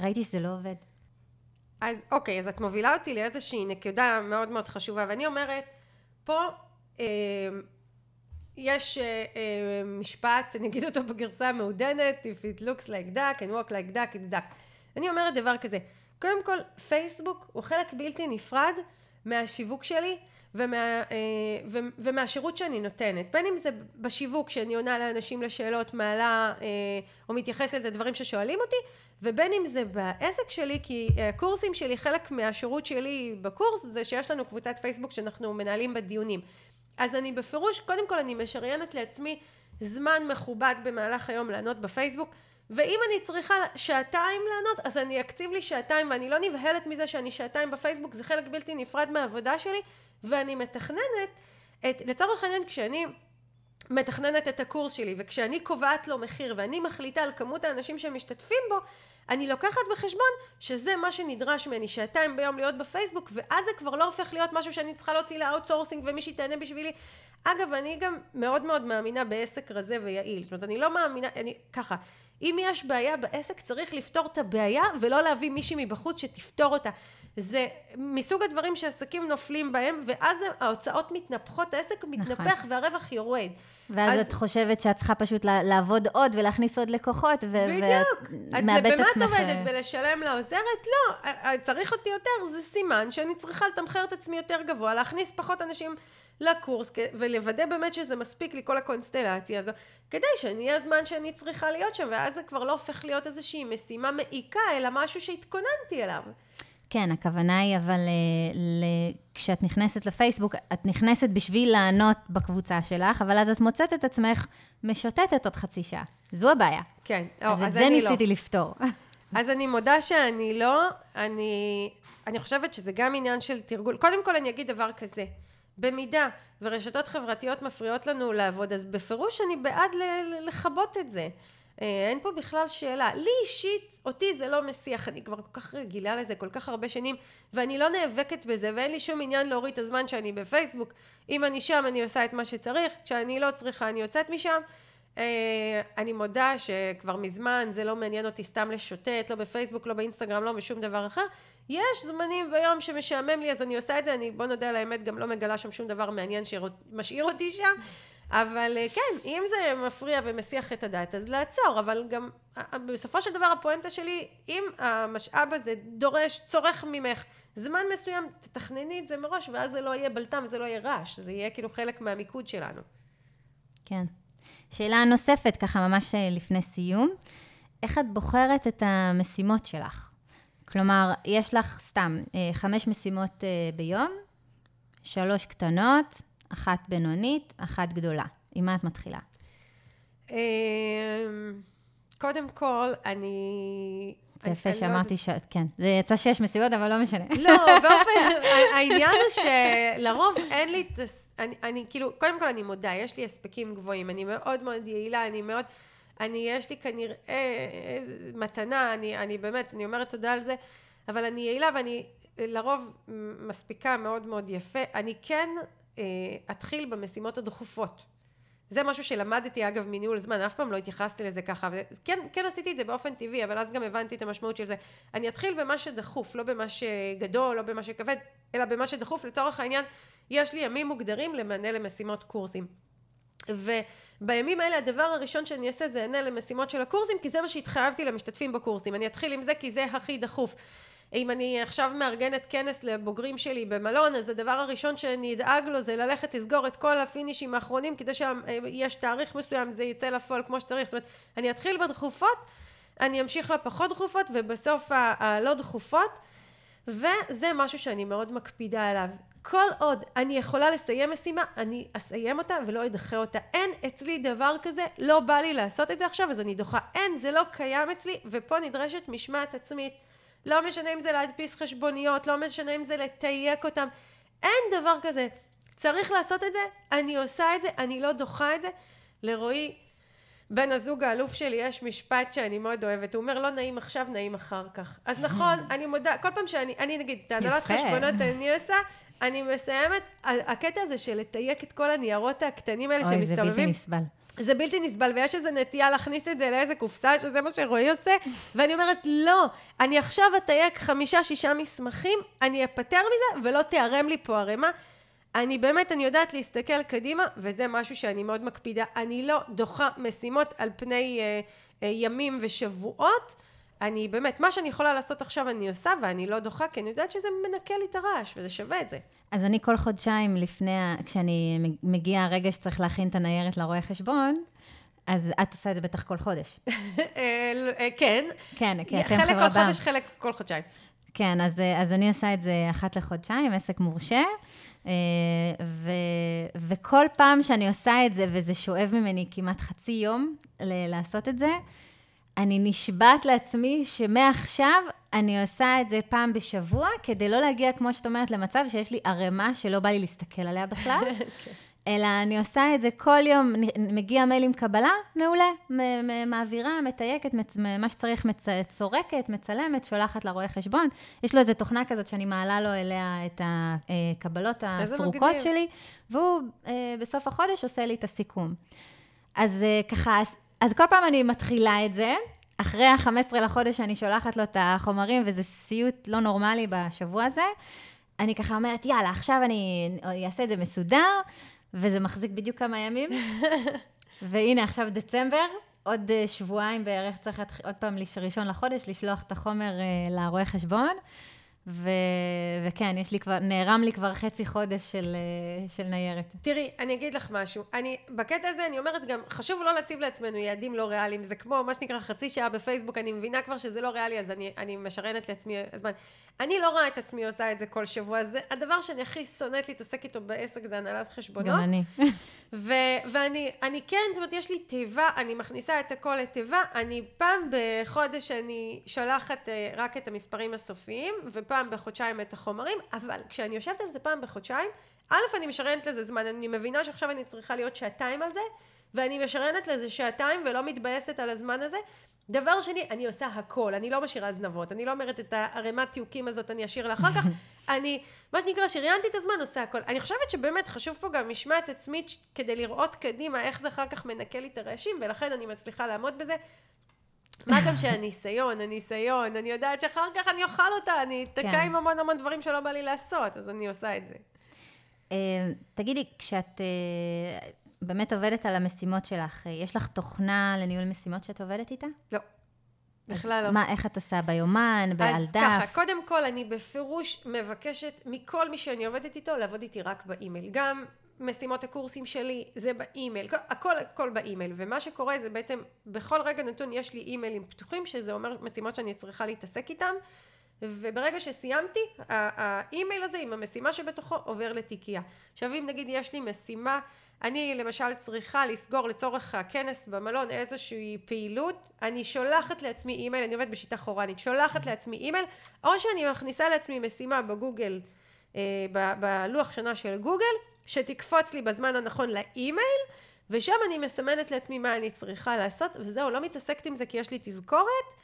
ראיתי שזה לא עובד. אז אוקיי, אז את מובילה אותי לאיזושהי נקודה מאוד מאוד חשובה, ואני אומרת, פה אה, יש אה, אה, משפט, אני אגיד אותו בגרסה המעודנת, If it looks like duck and walk like duck, it's duck. אני אומרת דבר כזה, קודם כל, פייסבוק הוא חלק בלתי נפרד מהשיווק שלי, ומה, אה, ומהשירות שאני נותנת. בין אם זה בשיווק שאני עונה לאנשים לשאלות מעלה אה, או מתייחסת לדברים ששואלים אותי ובין אם זה בעסק שלי כי הקורסים שלי חלק מהשירות שלי בקורס זה שיש לנו קבוצת פייסבוק שאנחנו מנהלים בדיונים אז אני בפירוש קודם כל אני משריינת לעצמי זמן מכובד במהלך היום לענות בפייסבוק ואם אני צריכה שעתיים לענות אז אני אקציב לי שעתיים ואני לא נבהלת מזה שאני שעתיים בפייסבוק זה חלק בלתי נפרד מהעבודה שלי ואני מתכננת את, לצורך העניין כשאני מתכננת את הקורס שלי וכשאני קובעת לו מחיר ואני מחליטה על כמות האנשים שמשתתפים בו אני לוקחת בחשבון שזה מה שנדרש ממני, שעתיים ביום להיות בפייסבוק, ואז זה כבר לא הופך להיות משהו שאני צריכה להוציא ל outsourcing ומישהי תענה בשבילי. אגב, אני גם מאוד מאוד מאמינה בעסק רזה ויעיל. זאת אומרת, אני לא מאמינה, אני, ככה, אם יש בעיה בעסק, צריך לפתור את הבעיה, ולא להביא מישהי מבחוץ שתפתור אותה. זה מסוג הדברים שעסקים נופלים בהם, ואז ההוצאות מתנפחות, העסק מתנפח נכון. והרווח יורד. ואז אז... את חושבת שאת צריכה פשוט לעבוד עוד ולהכניס עוד לקוחות, ו- בדיוק. ואת מאבדת את עצמך. במה את עובדת? בלשלם לעוזרת? לא. צריך אותי יותר, זה סימן שאני צריכה לתמחר את עצמי יותר גבוה, להכניס פחות אנשים לקורס, ולוודא באמת שזה מספיק לי כל הקונסטלציה הזו, כדי שאני אהיה הזמן שאני צריכה להיות שם, ואז זה כבר לא הופך להיות איזושהי משימה מעיקה, אלא משהו שהתכוננתי אליו. כן, הכוונה היא, אבל ל, ל, כשאת נכנסת לפייסבוק, את נכנסת בשביל לענות בקבוצה שלך, אבל אז את מוצאת את עצמך משוטטת עוד חצי שעה. זו הבעיה. כן, או, אז, אז את זה לא. ניסיתי לא. לפתור. אז אני מודה שאני לא, אני, אני חושבת שזה גם עניין של תרגול. קודם כל אני אגיד דבר כזה, במידה ורשתות חברתיות מפריעות לנו לעבוד, אז בפירוש אני בעד לכבות את זה. אה, אין פה בכלל שאלה. לי אישית, אותי זה לא מסיח, אני כבר כל כך רגילה לזה כל כך הרבה שנים, ואני לא נאבקת בזה, ואין לי שום עניין להוריד את הזמן שאני בפייסבוק. אם אני שם, אני עושה את מה שצריך, כשאני לא צריכה, אני יוצאת משם. אה, אני מודה שכבר מזמן זה לא מעניין אותי סתם לשוטט, לא בפייסבוק, לא באינסטגרם, לא בשום דבר אחר. יש זמנים ביום שמשעמם לי, אז אני עושה את זה, אני, בוא נודה על האמת, גם לא מגלה שם שום דבר מעניין שמשאיר אותי שם. אבל אה, כן, אם זה מפריע ומסיח את הדעת, אז לעצור, אבל גם בסופו של דבר הפואנטה שלי, אם המשאב הזה דורש, צורך ממך זמן מסוים, תתכנני את זה מראש, ואז זה לא יהיה בלטם וזה לא יהיה רעש, זה יהיה כאילו חלק מהמיקוד שלנו. כן. שאלה נוספת, ככה ממש אה, לפני סיום, איך את בוחרת את המשימות שלך? כלומר, יש לך סתם אה, חמש משימות ביום, שלוש קטנות, אחת בינונית, אחת גדולה. עם מה את מתחילה? אמ, קודם כל, אני... זה יפה לא שאמרתי ש... כן, זה יצא שיש מסיבות, אבל לא משנה. לא, באופן... העניין הוא שלרוב אין לי... אני, אני כאילו, קודם כל אני מודה, יש לי הספקים גבוהים, אני מאוד מאוד יעילה, אני מאוד... אני, יש לי כנראה מתנה, אני, אני באמת, אני אומרת תודה על זה, אבל אני יעילה ואני לרוב מספיקה מאוד מאוד יפה. אני כן אתחיל במשימות הדחופות. זה משהו שלמדתי אגב מניהול זמן, אף פעם לא התייחסתי לזה ככה, וכן כן עשיתי את זה באופן טבעי, אבל אז גם הבנתי את המשמעות של זה. אני אתחיל במה שדחוף, לא במה שגדול, לא במה שכבד, אלא במה שדחוף. לצורך העניין, יש לי ימים מוגדרים למענה למשימות קורסים. ובימים האלה הדבר הראשון שאני אעשה זה אענה למשימות של הקורסים, כי זה מה שהתחייבתי למשתתפים בקורסים. אני אתחיל עם זה כי זה הכי דחוף. אם אני עכשיו מארגנת כנס לבוגרים שלי במלון, אז הדבר הראשון שאני אדאג לו זה ללכת לסגור את כל הפינישים האחרונים כדי שיש תאריך מסוים, זה יצא לפועל כמו שצריך. זאת אומרת, אני אתחיל בדחופות, אני אמשיך לפחות דחופות, ובסוף הלא דחופות, וזה משהו שאני מאוד מקפידה עליו. כל עוד אני יכולה לסיים משימה, אני אסיים אותה ולא אדחה אותה. אין אצלי דבר כזה, לא בא לי לעשות את זה עכשיו, אז אני דוחה. אין, זה לא קיים אצלי, ופה נדרשת משמעת עצמית. לא משנה אם זה להדפיס חשבוניות, לא משנה אם זה לתייק אותם, אין דבר כזה. צריך לעשות את זה, אני עושה את זה, אני לא דוחה את זה. לרועי, בן הזוג האלוף שלי, יש משפט שאני מאוד אוהבת, הוא אומר לא נעים עכשיו, נעים אחר כך. אז נכון, אני מודה, כל פעם שאני, אני נגיד, את הנהלת חשבונות אני עושה, אני מסיימת, הקטע הזה של לתייק את כל הניירות הקטנים האלה שמסתובבים. אוי, זה בלתי נסבל. זה בלתי נסבל, ויש איזו נטייה להכניס את זה לאיזה קופסה, שזה מה שרועי עושה, ואני אומרת, לא, אני עכשיו אתייק חמישה, שישה מסמכים, אני אפטר מזה, ולא תיערם לי פה ערימה. אני באמת, אני יודעת להסתכל קדימה, וזה משהו שאני מאוד מקפידה. אני לא דוחה משימות על פני אה, אה, ימים ושבועות. אני באמת, מה שאני יכולה לעשות עכשיו אני עושה, ואני לא דוחה, כי אני יודעת שזה מנקה לי את הרעש, וזה שווה את זה. אז אני כל חודשיים לפני, כשאני מגיע הרגע שצריך להכין את הניירת לרואה חשבון, אז את עושה את זה בטח כל חודש. אה, אה, כן. כן, כן, אתם חלק כל חודש, חלק כל חודשיים. כן, אז, אז אני עושה את זה אחת לחודשיים, עסק מורשה, אה, ו, וכל פעם שאני עושה את זה, וזה שואב ממני כמעט חצי יום לעשות את זה, אני נשבעת לעצמי שמעכשיו אני עושה את זה פעם בשבוע, כדי לא להגיע, כמו שאת אומרת, למצב שיש לי ערימה שלא בא לי להסתכל עליה בכלל. כן. אלא אני עושה את זה כל יום, מגיע מייל עם קבלה, מעולה, מעבירה, מתייקת, מצ, מה שצריך, מצ, צורקת, מצלמת, שולחת לרואה חשבון. יש לו איזו תוכנה כזאת שאני מעלה לו אליה את הקבלות הסרוקות שלי, והוא אה, בסוף החודש עושה לי את הסיכום. אז אה, ככה, אז, כל פעם אני מתחילה את זה. אחרי ה-15 לחודש אני שולחת לו את החומרים, וזה סיוט לא נורמלי בשבוע הזה. אני ככה אומרת, יאללה, עכשיו אני אעשה את זה מסודר, וזה מחזיק בדיוק כמה ימים. והנה, עכשיו דצמבר, עוד אה, שבועיים בערך צריך עוד פעם, ראשון לחודש, לשלוח את החומר אה, לרואה חשבון. ו... וכן, יש לי כבר, נערם לי כבר חצי חודש של, אה, של ניירת. תראי, אני אגיד לך משהו. אני, בקטע הזה אני אומרת גם, חשוב לא להציב לעצמנו יעדים לא ריאליים. זה כמו מה שנקרא חצי שעה בפייסבוק, אני מבינה כבר שזה לא ריאלי, אז אני, אני משרנת לעצמי הזמן. אני לא רואה את עצמי עושה את זה כל שבוע. זה הדבר שאני הכי שונאת להתעסק איתו בעסק זה הנהלת חשבונות. גם אני. ו- ואני אני כן, זאת אומרת, יש לי תיבה, אני מכניסה את הכל לתיבה, אני פעם בחודש אני שולחת אה, רק את המספרים הסופיים, ופעם בחודשיים את החומרים, אבל כשאני יושבת על זה פעם בחודשיים, א', אני משרנת לזה זמן, אני מבינה שעכשיו אני צריכה להיות שעתיים על זה, ואני משרנת לזה שעתיים ולא מתבאסת על הזמן הזה, דבר שני, אני עושה הכל, אני לא משאירה זנבות, אני לא אומרת את הערימת תיוקים הזאת אני אשאיר לאחר כך, אני, מה שנקרא, שריינתי את הזמן, עושה הכל. אני חושבת שבאמת חשוב פה גם משמעת עצמית כדי לראות קדימה איך זה אחר כך מנקה לי את הרעשים, ולכן אני מצליחה לעמוד בזה. מה גם שהניסיון, הניסיון, אני יודעת שאחר כך אני אוכל אותה, אני אתקע כן. עם המון המון דברים שלא בא לי לעשות, אז אני עושה את זה. אה, תגידי, כשאת אה, באמת עובדת על המשימות שלך, יש לך תוכנה לניהול משימות שאת עובדת איתה? לא. בכלל לא. מה, איך את עושה ביומן, על דף? אז ככה, קודם כל, אני בפירוש מבקשת מכל מי שאני עובדת איתו, לעבוד איתי רק באימייל. גם משימות הקורסים שלי, זה באימייל, הכל, הכל באימייל. ומה שקורה זה בעצם, בכל רגע נתון יש לי אימיילים פתוחים, שזה אומר משימות שאני צריכה להתעסק איתם. וברגע שסיימתי, האימייל הזה עם המשימה שבתוכו עובר לתיקייה. עכשיו אם נגיד יש לי משימה אני למשל צריכה לסגור לצורך הכנס במלון איזושהי פעילות, אני שולחת לעצמי אימייל, אני עובדת בשיטה אחורנית, שולחת לעצמי אימייל, או שאני מכניסה לעצמי משימה בגוגל, אה, בלוח שנה של גוגל, שתקפוץ לי בזמן הנכון לאימייל, ושם אני מסמנת לעצמי מה אני צריכה לעשות, וזהו, לא מתעסקת עם זה כי יש לי תזכורת,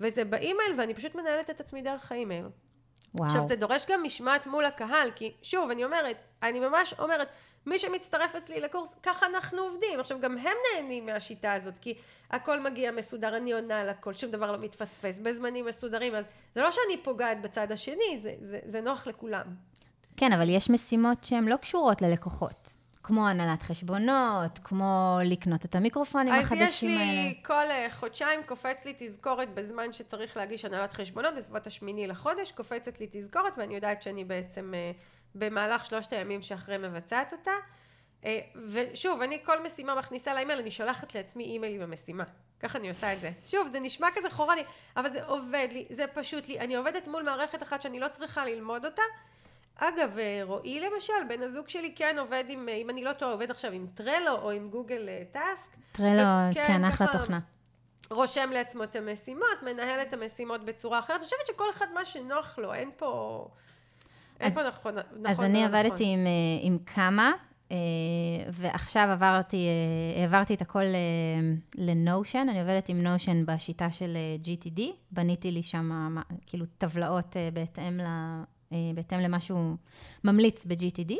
וזה באימייל, ואני פשוט מנהלת את עצמי דרך האימייל. וואו. עכשיו, זה דורש גם משמעת מול הקהל, כי שוב, אני אומרת, אני ממש אומרת, מי שמצטרף אצלי לקורס, ככה אנחנו עובדים. עכשיו, גם הם נהנים מהשיטה הזאת, כי הכל מגיע מסודר, אני עונה על הכל, שום דבר לא מתפספס, בזמנים מסודרים, אז זה לא שאני פוגעת בצד השני, זה, זה, זה נוח לכולם. כן, אבל יש משימות שהן לא קשורות ללקוחות. כמו הנהלת חשבונות, כמו לקנות את המיקרופונים החדשים האלה. אז יש לי האלה. כל אה, חודשיים קופץ לי תזכורת בזמן שצריך להגיש הנהלת חשבונות, בסביבות השמיני לחודש, קופצת לי תזכורת ואני יודעת שאני בעצם אה, במהלך שלושת הימים שאחרי מבצעת אותה. אה, ושוב, אני כל משימה מכניסה לאימייל, אני שולחת לעצמי אימייל עם המשימה. ככה אני עושה את זה. שוב, זה נשמע כזה חורני, אבל זה עובד לי, זה פשוט לי. אני עובדת מול מערכת אחת שאני לא צריכה ללמוד אותה. אגב, אה, רועי למשל, בן הזוג שלי כן עובד עם, אה, אם אני לא טועה, עובד עכשיו עם טרלו או עם גוגל טאסק. טרלו, כן, כן אחלה תוכנה. רושם לעצמו את המשימות, מנהל את המשימות בצורה אחרת. אני חושבת שכל אחד מה שנוח לו, אין פה... איפה נכון, נכון? אז אני נכון. עבדתי עם, אה, עם כמה, ועכשיו עברתי, העברתי את הכל לנושן, אני עובדת עם נושן בשיטה של GTD, בניתי לי שם כאילו טבלאות בהתאם, ל, בהתאם למה שהוא ממליץ ב-GTD.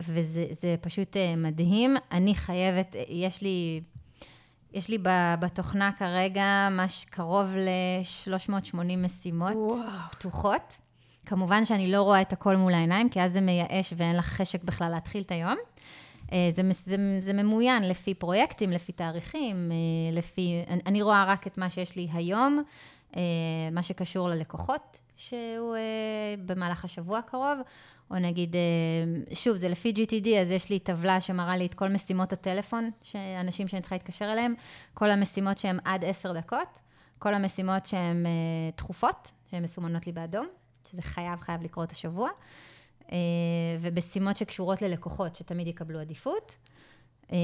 וזה פשוט מדהים. אני חייבת, יש לי, יש לי בתוכנה כרגע מש קרוב ל-380 משימות וואו. פתוחות. כמובן שאני לא רואה את הכל מול העיניים, כי אז זה מייאש ואין לך חשק בכלל להתחיל את היום. אה, זה, זה, זה ממוין לפי פרויקטים, לפי תאריכים, אה, לפי... אני רואה רק את מה שיש לי היום, אה, מה שקשור ללקוחות, שהוא במהלך השבוע הקרוב, או נגיד, שוב, זה לפי GTD, אז יש לי טבלה שמראה לי את כל משימות הטלפון, אנשים שאני צריכה להתקשר אליהם, כל המשימות שהן עד עשר דקות, כל המשימות שהן דחופות, שהן מסומנות לי באדום. שזה חייב, חייב לקרות השבוע, אה, ובשימות שקשורות ללקוחות, שתמיד יקבלו עדיפות. אה,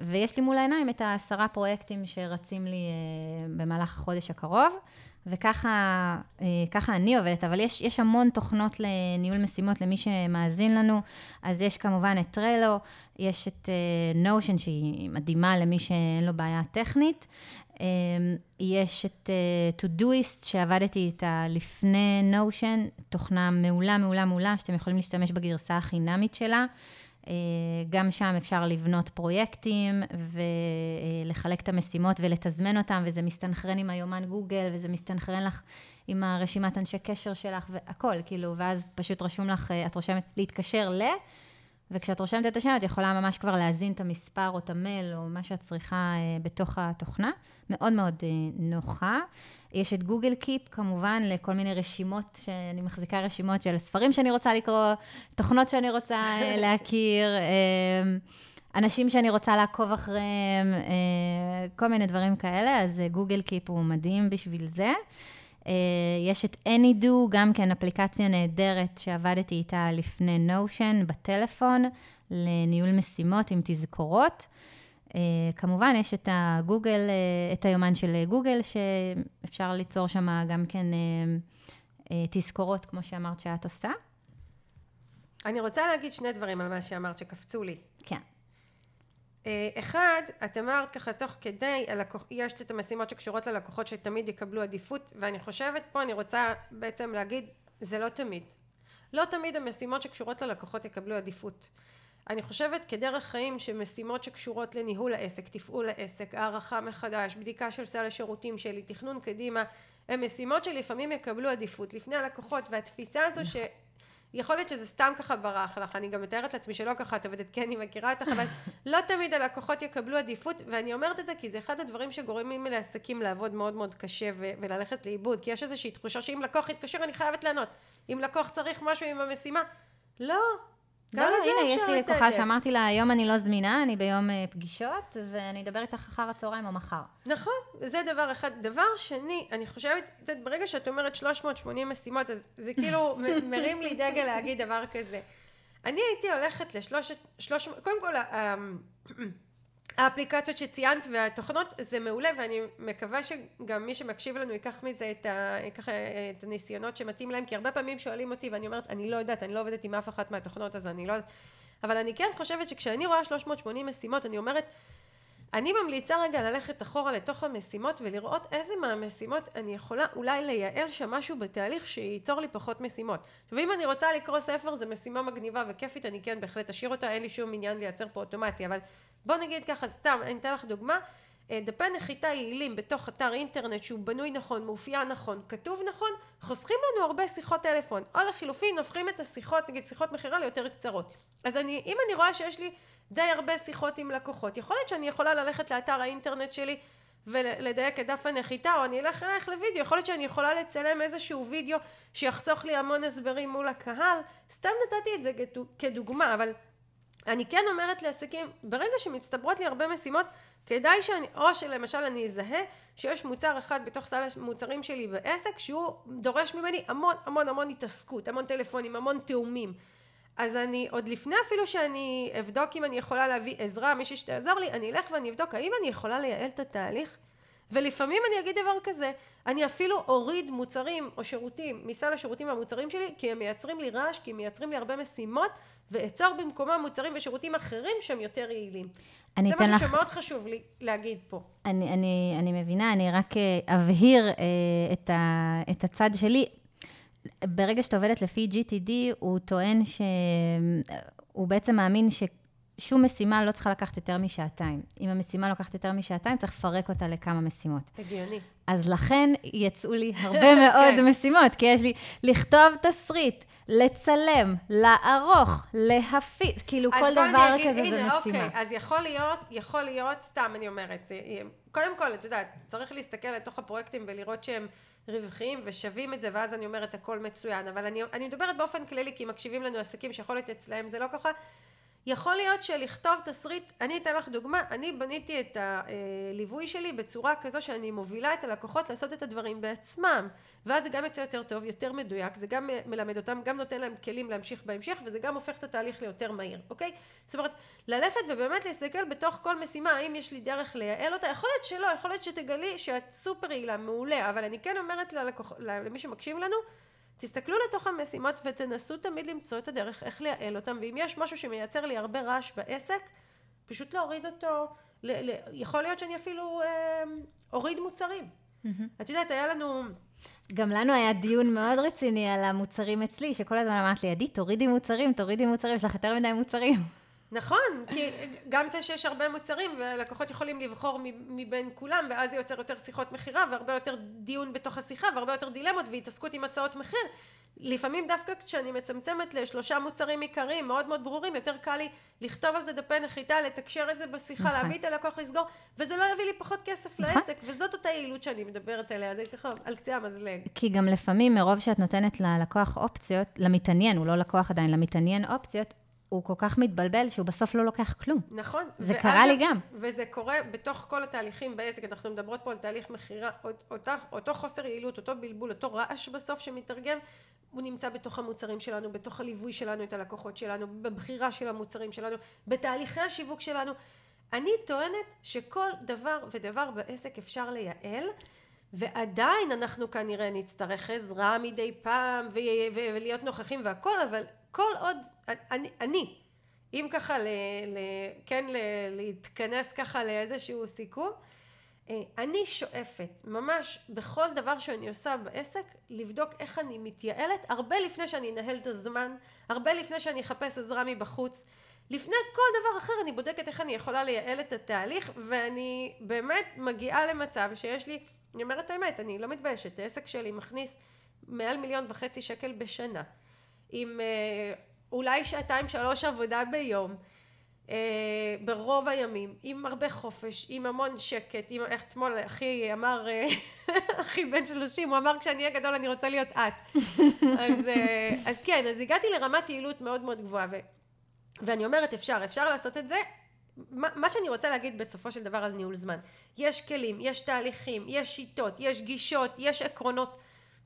ויש לי מול העיניים את העשרה פרויקטים שרצים לי אה, במהלך החודש הקרוב. וככה אה, אני עובדת, אבל יש, יש המון תוכנות לניהול משימות למי שמאזין לנו. אז יש כמובן את טרלו, יש את נושן, uh, שהיא מדהימה למי שאין לו בעיה טכנית. Um, יש את Todoist, שעבדתי איתה לפני נושן, תוכנה מעולה, מעולה, מעולה, שאתם יכולים להשתמש בגרסה החינמית שלה. אה, גם שם אפשר לבנות פרויקטים ולחלק את המשימות ולתזמן אותם, וזה מסתנכרן עם היומן גוגל, וזה מסתנכרן לך עם הרשימת אנשי קשר שלך, והכל, כאילו, ואז פשוט רשום לך, אה, את רושמת להתקשר ל... וכשאת רושמת את השם, את יכולה ממש כבר להזין את המספר או את המייל או מה שאת צריכה אה, בתוך התוכנה. מאוד מאוד אה, נוחה. יש את גוגל קיפ, כמובן, לכל מיני רשימות, שאני מחזיקה רשימות של ספרים שאני רוצה לקרוא, תוכנות שאני רוצה אה, להכיר, אנשים שאני רוצה לעקוב אחריהם, כל מיני דברים כאלה, אז גוגל קיפ הוא מדהים בשביל זה. אה, יש את AnyDo, גם כן אפליקציה נהדרת שעבדתי איתה לפני Notion בטלפון, לניהול משימות עם תזכורות. Uh, כמובן, יש את הגוגל, uh, את היומן של גוגל, שאפשר ליצור שם גם כן תזכורות, כמו שאמרת שאת עושה. אני רוצה להגיד שני דברים על מה שאמרת שקפצו לי. כן. אה, אחד, את אמרת ככה תוך כדי, הלקוח, יש את המשימות שקשורות ללקוחות שתמיד יקבלו עדיפות, ואני חושבת פה, אני רוצה בעצם להגיד, זה לא תמיד. לא תמיד המשימות שקשורות ללקוחות יקבלו עדיפות. אני חושבת כדרך חיים שמשימות שקשורות לניהול העסק, תפעול העסק, הערכה מחדש, בדיקה של סל השירותים שלי, תכנון קדימה, הן משימות שלפעמים יקבלו עדיפות לפני הלקוחות, והתפיסה הזו ש... יכול להיות שזה סתם ככה ברח לך, אני גם מתארת לעצמי שלא ככה את עובדת, כן, אני מכירה אותך, אבל לא תמיד הלקוחות יקבלו עדיפות, ואני אומרת את זה כי זה אחד הדברים שגורמים לעסקים לעבוד מאוד מאוד קשה ו- וללכת לאיבוד, כי יש איזושהי תחושה שאם לקוח יתקשר אני חייבת לענות, אם לקוח צריך משהו עם המשימה, לא, גם לא, את זה הנה, יש לי לקוחה שאמרתי לה, היום אני לא זמינה, אני ביום uh, פגישות, ואני אדבר איתך אחר הצהריים או מחר. נכון, זה דבר אחד. דבר שני, אני חושבת, זה, ברגע שאת אומרת 380 משימות, אז זה כאילו מרים לי דגל להגיד דבר כזה. אני הייתי הולכת לשלושת, שלוש, קודם כל, האפליקציות שציינת והתוכנות זה מעולה ואני מקווה שגם מי שמקשיב לנו ייקח מזה את, ה, ייקח את הניסיונות שמתאים להם כי הרבה פעמים שואלים אותי ואני אומרת אני לא יודעת אני לא עובדת עם אף אחת מהתוכנות אז אני לא יודעת אבל אני כן חושבת שכשאני רואה 380 משימות אני אומרת אני ממליצה רגע ללכת אחורה לתוך המשימות ולראות איזה מהמשימות אני יכולה אולי לייעל שם משהו בתהליך שייצור לי פחות משימות. ואם אני רוצה לקרוא ספר זה משימה מגניבה וכיפית אני כן בהחלט אשאיר אותה אין לי שום עניין לייצר פה אוטומציה אבל בוא נגיד ככה סתם אני אתן לך דוגמה. אה, דפי נחיתה יעילים בתוך אתר אינטרנט שהוא בנוי נכון, מאופיין נכון, כתוב נכון, חוסכים לנו הרבה שיחות טלפון, או לחילופין הופכים את השיחות, נגיד שיחות מכירה ליותר קצרות. אז אני, אם אני רואה שיש לי די הרבה שיחות עם לקוחות, יכול להיות שאני יכולה ללכת לאתר האינטרנט שלי ולדייק את דף הנחיתה, או אני אלך אלייך לוידאו, יכול להיות שאני יכולה לצלם איזשהו וידאו שיחסוך לי המון הסברים מול הקהל, סתם נתתי את זה כדוגמה, אבל אני כן אומרת לעסקים, ברגע שמצטברות לי הרבה משימות, כדאי שאני, או שלמשל אני אזהה שיש מוצר אחד בתוך סל המוצרים שלי בעסק שהוא דורש ממני המון המון המון התעסקות, המון טלפונים, המון תאומים. אז אני, עוד לפני אפילו שאני אבדוק אם אני יכולה להביא עזרה, מישהי שתעזור לי, אני אלך ואני אבדוק האם אני יכולה לייעל את התהליך ולפעמים אני אגיד דבר כזה, אני אפילו אוריד מוצרים או שירותים מסל השירותים והמוצרים שלי כי הם מייצרים לי רעש, כי הם מייצרים לי הרבה משימות ואצור במקומם מוצרים ושירותים אחרים שהם יותר יעילים. זה משהו לך... שמאוד חשוב לי להגיד פה. אני, אני, אני מבינה, אני רק אה, אבהיר אה, את, ה, את הצד שלי. ברגע שאת עובדת לפי GTD, הוא טוען שהוא בעצם מאמין ש... שום משימה לא צריכה לקחת יותר משעתיים. אם המשימה לוקחת יותר משעתיים, צריך לפרק אותה לכמה משימות. הגיוני. אז לכן יצאו לי הרבה מאוד כן. משימות, כי יש לי לכתוב תסריט, לצלם, לערוך, להפיץ, כאילו כל דבר אגיד, כזה הנה, זה משימה. אוקיי, אז יכול להיות, יכול להיות, סתם אני אומרת, אה, קודם כל, את יודעת, צריך להסתכל לתוך הפרויקטים ולראות שהם רווחיים ושווים את זה, ואז אני אומרת הכל מצוין, אבל אני, אני מדברת באופן כללי, כי מקשיבים לנו עסקים שיכול להיות אצלהם זה לא ככה. יכול להיות שלכתוב תסריט, אני אתן לך דוגמה, אני בניתי את הליווי שלי בצורה כזו שאני מובילה את הלקוחות לעשות את הדברים בעצמם, ואז זה גם יוצא יותר טוב, יותר מדויק, זה גם מלמד אותם, גם נותן להם כלים להמשיך בהמשך, וזה גם הופך את התהליך ליותר מהיר, אוקיי? זאת אומרת, ללכת ובאמת להסתכל בתוך כל משימה, האם יש לי דרך לייעל אותה, יכול להיות שלא, יכול להיות שתגלי שאת סופר יעילה, מעולה, אבל אני כן אומרת ללקוח, למי שמקשיב לנו, תסתכלו לתוך המשימות ותנסו תמיד למצוא את הדרך איך לייעל אותם ואם יש משהו שמייצר לי הרבה רעש בעסק פשוט להוריד אותו ל- ל- יכול להיות שאני אפילו אה, אוריד מוצרים mm-hmm. את יודעת היה לנו גם לנו היה דיון מאוד רציני על המוצרים אצלי, שכל הזמן אמרת לי, עדי, תורידי מוצרים, תורידי מוצרים, יש לך יותר מדי מוצרים. נכון, כי גם זה שיש הרבה מוצרים ולקוחות יכולים לבחור מבין כולם ואז זה יוצר יותר שיחות מכירה והרבה יותר דיון בתוך השיחה והרבה יותר דילמות והתעסקות עם הצעות מחיר לפעמים דווקא כשאני מצמצמת לשלושה מוצרים עיקריים מאוד מאוד ברורים יותר קל לי לכתוב על זה דפי נחיתה לתקשר את זה בשיחה נכון. להביא את הלקוח לסגור וזה לא יביא לי פחות כסף נכון. לעסק וזאת אותה יעילות שאני מדברת עליה זה ככה על קצה המזלג כי גם לפעמים מרוב שאת נותנת ללקוח אופציות למתעניין הוא לא לקוח עדיין למתעניין אופציות הוא כל כך מתבלבל שהוא בסוף לא לוקח כלום. נכון. זה ואגב, קרה לי גם. וזה קורה בתוך כל התהליכים בעסק, אנחנו מדברות פה על תהליך מכירה, אותו, אותו חוסר יעילות, אותו בלבול, אותו רעש בסוף שמתרגם, הוא נמצא בתוך המוצרים שלנו, בתוך הליווי שלנו את הלקוחות שלנו, בבחירה של המוצרים שלנו, בתהליכי השיווק שלנו. אני טוענת שכל דבר ודבר בעסק אפשר לייעל, ועדיין אנחנו כנראה נצטרך עזרה מדי פעם ולהיות נוכחים והכל, אבל כל עוד, אני, אני אם ככה, ל, ל, כן, ל, להתכנס ככה לאיזשהו סיכום, אה, אני שואפת ממש בכל דבר שאני עושה בעסק לבדוק איך אני מתייעלת הרבה לפני שאני אנהל את הזמן, הרבה לפני שאני אחפש עזרה מבחוץ. לפני כל דבר אחר אני בודקת איך אני יכולה לייעל את התהליך ואני באמת מגיעה למצב שיש לי, אני אומרת האמת, אני לא מתביישת, העסק שלי מכניס מעל מיליון וחצי שקל בשנה עם אה, אולי שעתיים שלוש עבודה ביום אה, ברוב הימים עם הרבה חופש עם המון שקט עם איך אתמול אחי אמר אה, אחי בן שלושים הוא אמר כשאני אהיה גדול אני רוצה להיות את. אז, אז כן אז הגעתי לרמת יעילות מאוד מאוד גבוהה ו, ואני אומרת אפשר אפשר לעשות את זה. מה, מה שאני רוצה להגיד בסופו של דבר על ניהול זמן יש כלים יש תהליכים יש שיטות יש גישות יש עקרונות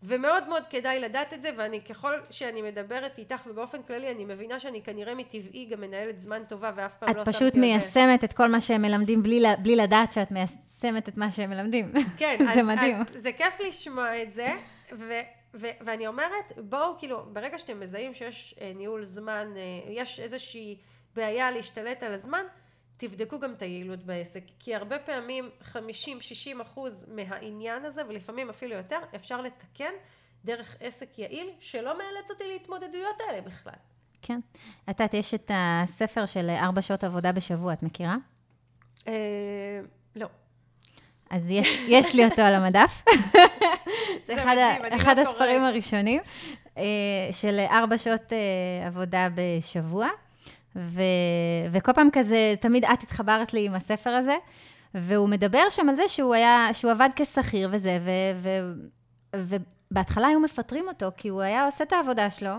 ומאוד מאוד כדאי לדעת את זה ואני ככל שאני מדברת איתך ובאופן כללי אני מבינה שאני כנראה מטבעי גם מנהלת זמן טובה ואף פעם לא שמתי את פשוט מיישמת את כל מה שהם מלמדים בלי, בלי לדעת שאת מיישמת את מה שהם מלמדים. כן, זה אז, מדהים. אז זה כיף לשמוע את זה ו, ו, ואני אומרת בואו כאילו ברגע שאתם מזהים שיש אה, ניהול זמן אה, יש איזושהי בעיה להשתלט על הזמן תבדקו גם את היעילות בעסק כי הרבה פעמים 50-60 אחוז מהעניין הזה ולפעמים אפילו יותר אפשר לתקן דרך עסק יעיל שלא מאלץ אותי להתמודדויות האלה בכלל. כן. את יודעת, יש את הספר של ארבע שעות עבודה בשבוע, את מכירה? אה, לא. אז יש, יש לי אותו על המדף. זה אחד, מדהים, אחד לא הספרים קורא. הראשונים, אה, של ארבע שעות אה, עבודה בשבוע. ו, וכל פעם כזה, תמיד את התחברת לי עם הספר הזה, והוא מדבר שם על זה שהוא היה, שהוא עבד כשכיר וזה, ו, ו, ובהתחלה היו מפטרים אותו, כי הוא היה עושה את העבודה שלו,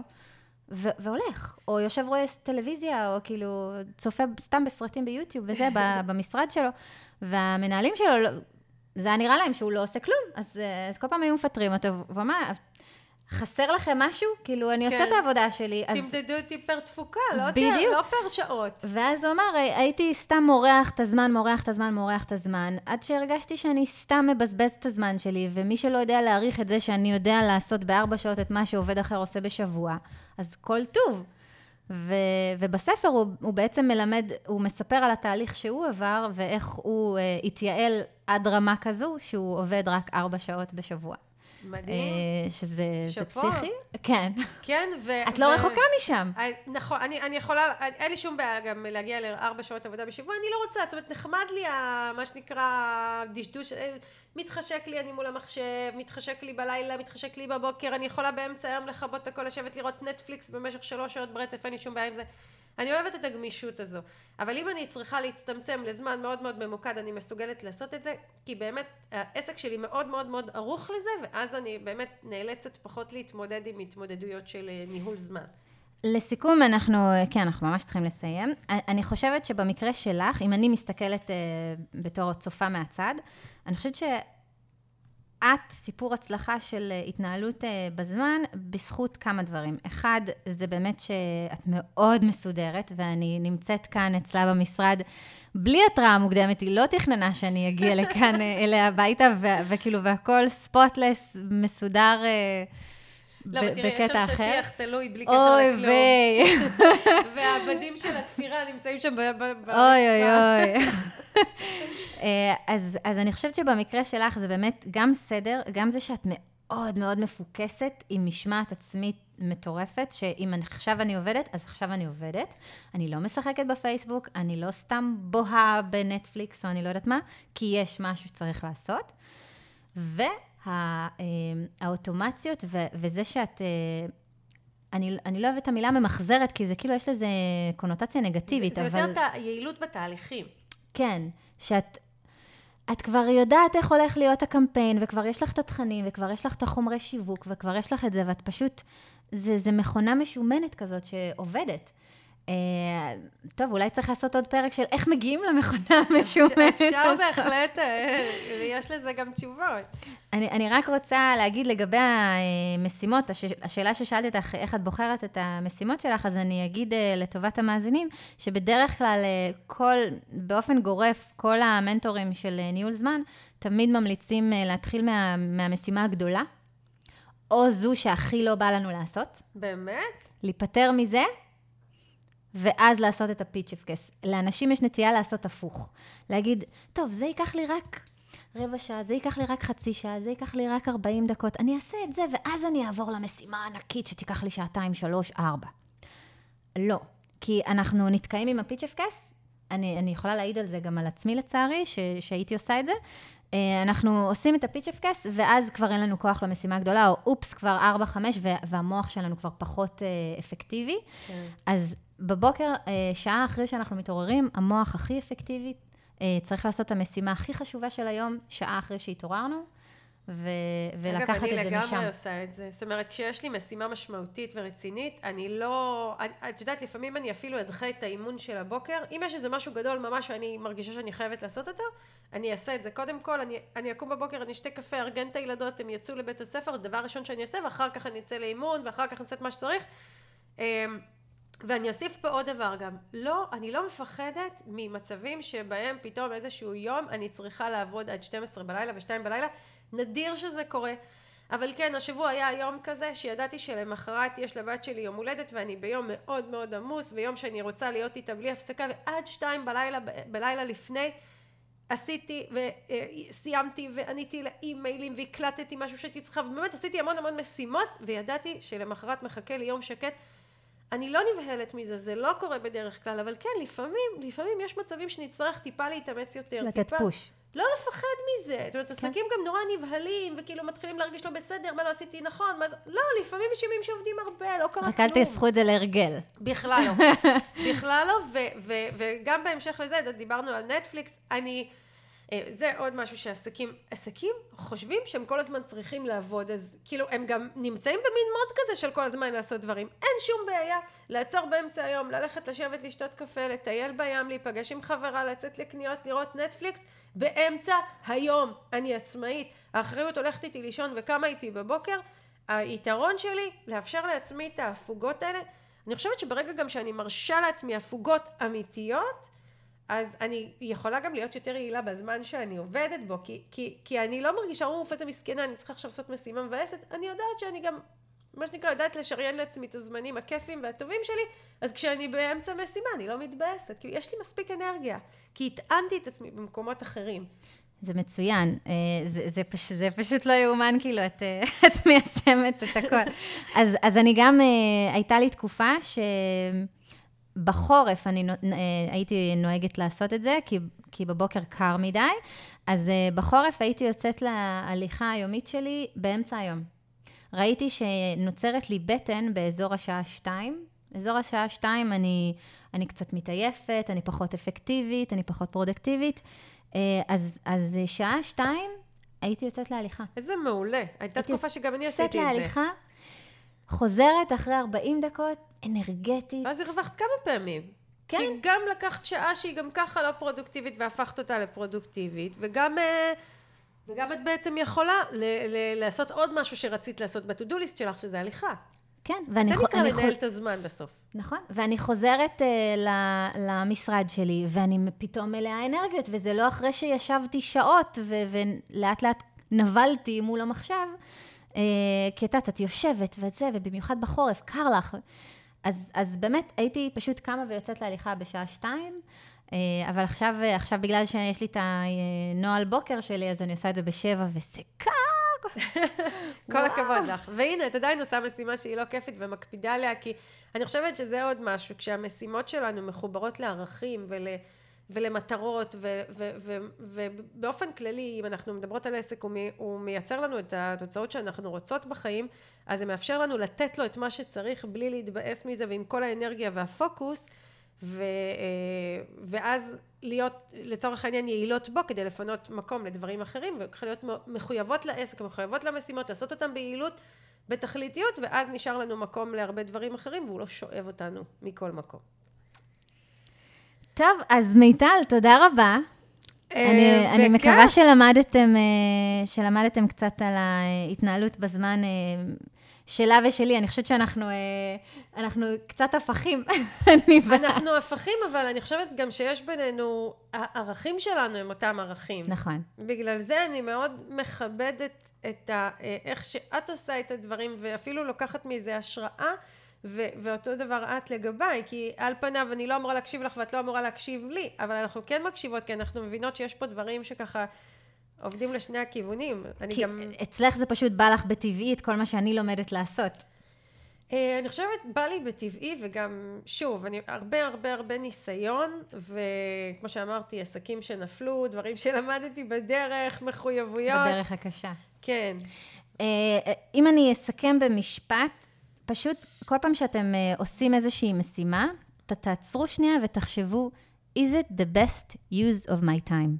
ו- והולך, או יושב רואה טלוויזיה, או כאילו צופה סתם בסרטים ביוטיוב וזה, במשרד שלו, והמנהלים שלו, לא, זה היה נראה להם שהוא לא עושה כלום, אז, אז כל פעם היו מפטרים אותו, והוא אמר, חסר לכם משהו? כאילו, אני כן. עושה את העבודה שלי, אז... תמדדו אותי פר תפוקה, לא, בדיוק. לא פר שעות. ואז הוא אמר, הייתי סתם מורח את הזמן, מורח את הזמן, מורח את הזמן, עד שהרגשתי שאני סתם מבזבז את הזמן שלי, ומי שלא יודע להעריך את זה שאני יודע לעשות בארבע שעות את מה שעובד אחר עושה בשבוע, אז כל טוב. ו, ובספר הוא, הוא בעצם מלמד, הוא מספר על התהליך שהוא עבר, ואיך הוא uh, התייעל עד רמה כזו, שהוא עובד רק ארבע שעות בשבוע. מדהים. אה, שזה פסיכי. כן. כן, ו... את לא רחוקה משם. אה, נכון, אני, אני יכולה, אין לי שום בעיה גם להגיע לארבע שעות עבודה בשבוע, אני לא רוצה, זאת אומרת, נחמד לי מה שנקרא דשדוש, אה, מתחשק לי אני מול המחשב, מתחשק לי בלילה, מתחשק לי בבוקר, אני יכולה באמצע היום לכבות הכל, לשבת לראות נטפליקס במשך שלוש שעות ברצף, אין לי שום בעיה עם זה. אני אוהבת את הגמישות הזו, אבל אם אני צריכה להצטמצם לזמן מאוד מאוד ממוקד אני מסוגלת לעשות את זה, כי באמת העסק שלי מאוד מאוד מאוד ערוך לזה, ואז אני באמת נאלצת פחות להתמודד עם התמודדויות של אה, ניהול זמן. לסיכום, אנחנו, כן, אנחנו ממש צריכים לסיים. אני חושבת שבמקרה שלך, אם אני מסתכלת uh, בתור צופה מהצד, אני חושבת שאת סיפור הצלחה של התנהלות uh, בזמן בזכות כמה דברים. אחד, זה באמת שאת מאוד מסודרת, ואני נמצאת כאן אצלה במשרד בלי התראה מוקדמת, היא לא תכננה שאני אגיע לכאן אה, אליה הביתה, וכאילו, והכל ספוטלס, מסודר. Uh, לא, אבל תראי, יש שם שטיח תלוי בלי קשר לכלום. אוי ויי. והעבדים של התפירה נמצאים שם ברצפה. אוי אוי אוי. אה, אז, אז אני חושבת שבמקרה שלך זה באמת גם סדר, גם זה שאת מאוד מאוד מפוקסת עם משמעת עצמית מטורפת, שאם עכשיו אני עובדת, אז עכשיו אני עובדת. אני לא משחקת בפייסבוק, אני לא סתם בוהה בנטפליקס או אני לא יודעת מה, כי יש משהו שצריך לעשות. ו... האוטומציות וזה שאת... אה, אני, אני לא אוהבת את המילה ממחזרת, כי זה כאילו, יש לזה קונוטציה נגטיבית, זה, אבל... זה יותר יעילות בתהליכים. כן, שאת את כבר יודעת איך הולך להיות הקמפיין, וכבר יש לך את התכנים, וכבר יש לך את החומרי שיווק, וכבר יש לך את זה, ואת פשוט... זה, זה מכונה משומנת כזאת שעובדת. אה, טוב, אולי צריך לעשות עוד פרק של איך מגיעים למכונה המשומנת. אפשר בהחלט, אה, ויש לזה גם תשובות. אני, אני רק רוצה להגיד לגבי המשימות, הש, השאלה ששאלת אותך, איך את בוחרת את המשימות שלך, אז אני אגיד אה, לטובת המאזינים, שבדרך כלל כל, באופן גורף, כל המנטורים של ניהול זמן, תמיד ממליצים להתחיל מה, מהמשימה הגדולה, או זו שהכי לא בא לנו לעשות. באמת? להיפטר מזה, ואז לעשות את הפיץ' אפקס. לאנשים יש נטייה לעשות הפוך. להגיד, טוב, זה ייקח לי רק רבע שעה, זה ייקח לי רק חצי שעה, זה ייקח לי רק 40 דקות, אני אעשה את זה, ואז אני אעבור למשימה הענקית שתיקח לי שעתיים, שלוש, ארבע. לא, כי אנחנו נתקעים עם הפיץ' אפקס, אני, אני יכולה להעיד על זה גם על עצמי לצערי, ש, שהייתי עושה את זה. אה, אנחנו עושים את הפיץ' אפקס, ואז כבר אין לנו כוח למשימה הגדולה, או אופס, כבר 4-5, והמוח שלנו כבר פחות אה, אפקטיבי. כן. אז בבוקר, אה, שעה אחרי שאנחנו מתעוררים, המוח הכי אפקטיבי, אה, צריך לעשות את המשימה הכי חשובה של היום, שעה אחרי שהתעוררנו, ו- ולקחת את זה משם. אגב, אני לגמרי עושה את זה. זאת אומרת, כשיש לי משימה משמעותית ורצינית, אני לא... את יודעת, לפעמים אני אפילו אדחה את האימון של הבוקר. אם יש איזה משהו גדול ממש ואני מרגישה שאני חייבת לעשות אותו, אני אעשה את זה. קודם כל, אני, אני אקום בבוקר, אני אשתה קפה, ארגן את הילדות, הם יצאו לבית הספר, דבר ראשון שאני אעשה, ואחר כך אני אצא לאימון, ואחר כך אעשה את מה שצריך. ואני אוסיף פה עוד דבר גם, לא, אני לא מפחדת ממצבים שבהם פתאום איזשהו יום אני צריכה לעבוד עד 12 בלילה ו-2 בלילה, נדיר שזה קורה, אבל כן, השבוע היה יום כזה שידעתי שלמחרת יש לבת שלי יום הולדת ואני ביום מאוד מאוד עמוס ויום שאני רוצה להיות איתה בלי הפסקה ועד 2 בלילה, בלילה לפני עשיתי וסיימתי ועניתי לאימיילים והקלטתי משהו שהייתי צריכה ובאמת עשיתי המון המון משימות וידעתי שלמחרת מחכה לי יום שקט אני לא נבהלת מזה, זה לא קורה בדרך כלל, אבל כן, לפעמים, לפעמים יש מצבים שנצטרך טיפה להתאמץ יותר. לתת טיפה, פוש. לא לפחד מזה. זאת אומרת, עסקים כן. גם נורא נבהלים, וכאילו מתחילים להרגיש לא בסדר, מה לא עשיתי נכון, מה זה... לא, לפעמים יש ימים שעובדים הרבה, לא קרה כלום. רק אל תהפכו את זה להרגל. בכלל לא. בכלל לא, וגם בהמשך לזה, דיברנו על נטפליקס, אני... אה, זה עוד משהו שעסקים, עסקים חושבים שהם כל הזמן צריכים לעבוד, אז כאילו הם גם נמצאים במין מוד כזה של כל הזמן לעשות דברים. אין שום בעיה לעצור באמצע היום, ללכת לשבת לשתות קפה, לטייל בים, להיפגש עם חברה, לצאת לקניות, לראות נטפליקס, באמצע היום. אני עצמאית, האחריות הולכת איתי לישון וקמה איתי בבוקר. היתרון שלי, לאפשר לעצמי את ההפוגות האלה. אני חושבת שברגע גם שאני מרשה לעצמי הפוגות אמיתיות, אז אני יכולה גם להיות יותר יעילה בזמן שאני עובדת בו, כי, כי, כי אני לא מרגישה, אוף, איזה מסכנה, אני צריכה עכשיו לעשות משימה מבאסת, אני יודעת שאני גם, מה שנקרא, יודעת לשריין לעצמי את הזמנים הכיפים והטובים שלי, אז כשאני באמצע משימה, אני לא מתבאסת, כי יש לי מספיק אנרגיה, כי הטענתי את עצמי במקומות אחרים. זה מצוין, אה, זה, זה, פש, זה פשוט לא יאומן, כאילו, את, אה, את מיישמת את הכל. אז, אז אני גם, אה, הייתה לי תקופה ש... בחורף אני אה, הייתי נוהגת לעשות את זה, כי, כי בבוקר קר מדי, אז אה, בחורף הייתי יוצאת להליכה היומית שלי באמצע היום. ראיתי שנוצרת לי בטן באזור השעה שתיים. אזור השעה שתיים אני, אני קצת מתעייפת, אני פחות אפקטיבית, אני פחות פרודקטיבית. אה, אז, אז שעה שתיים הייתי יוצאת להליכה. איזה מעולה. הייתה תקופה שגם אני עשיתי את זה. יוצאת להליכה, חוזרת אחרי 40 דקות, אנרגטית. ואז הרווחת כמה פעמים. כן. כי גם לקחת שעה שהיא גם ככה לא פרודוקטיבית והפכת אותה לפרודוקטיבית, וגם, אה, וגם את בעצם יכולה ל- ל- לעשות עוד משהו שרצית לעשות בטודו ליסט שלך, שזה הליכה. כן, זה ואני... חו- נקרא אני לנהל את הזמן בסוף. נכון, ואני חוזרת uh, ל- למשרד שלי, ואני פתאום מלאה אנרגיות, וזה לא אחרי שישבתי שעות, ו- ולאט לאט נבלתי מול המחשב, כי את יודעת, את יושבת וזה, ובמיוחד בחורף, קר לך. אז, אז באמת הייתי פשוט קמה ויוצאת להליכה בשעה שתיים, uh, אבל עכשיו, עכשיו בגלל שיש לי את הנוהל בוקר שלי, אז אני עושה את זה בשבע, וזה קר. כל. הכבוד לך. והנה, את עדיין עושה משימה שהיא לא כיפית ומקפידה עליה, כי אני חושבת שזה עוד משהו, כשהמשימות שלנו מחוברות לערכים ול... ולמטרות, ובאופן כללי, אם אנחנו מדברות על עסק, הוא, מי- הוא מייצר לנו את התוצאות שאנחנו רוצות בחיים, אז זה מאפשר לנו לתת לו את מה שצריך בלי להתבאס מזה ועם כל האנרגיה והפוקוס, ו- אה, ואז להיות לצורך העניין יעילות בו כדי לפנות מקום לדברים אחרים, וככה להיות מחויבות לעסק, מחויבות למשימות, לעשות אותם ביעילות, בתכליתיות, ואז נשאר לנו מקום להרבה דברים אחרים, והוא לא שואב אותנו מכל מקום. טוב, אז מיטל, תודה רבה. אני, אה, אני בכיף. מקווה שלמדתם, אה, שלמדתם קצת על ההתנהלות בזמן אה, שלה ושלי. אני חושבת שאנחנו אנחנו קצת הפכים. אני אנחנו הפכים, אבל אני חושבת גם שיש בינינו, הערכים שלנו הם אותם ערכים. נכון. בגלל זה אני מאוד מכבדת את ה, איך שאת עושה את הדברים, ואפילו לוקחת מזה השראה, ו- ואותו דבר את לגביי, כי על פניו אני לא אמורה להקשיב לך ואת לא אמורה להקשיב לי, אבל אנחנו כן מקשיבות, כי אנחנו מבינות שיש פה דברים שככה עובדים לשני הכיוונים. אני כי גם... אצלך זה פשוט בא לך בטבעי את כל מה שאני לומדת לעשות. אה, אני חושבת, בא לי בטבעי, וגם, שוב, אני הרבה הרבה הרבה ניסיון, וכמו שאמרתי, עסקים שנפלו, דברים שלמדתי בדרך, מחויבויות. בדרך הקשה. כן. אה, אם אני אסכם במשפט, פשוט כל פעם שאתם אה, עושים איזושהי משימה, ת- תעצרו שנייה ותחשבו, is it the best use of my time?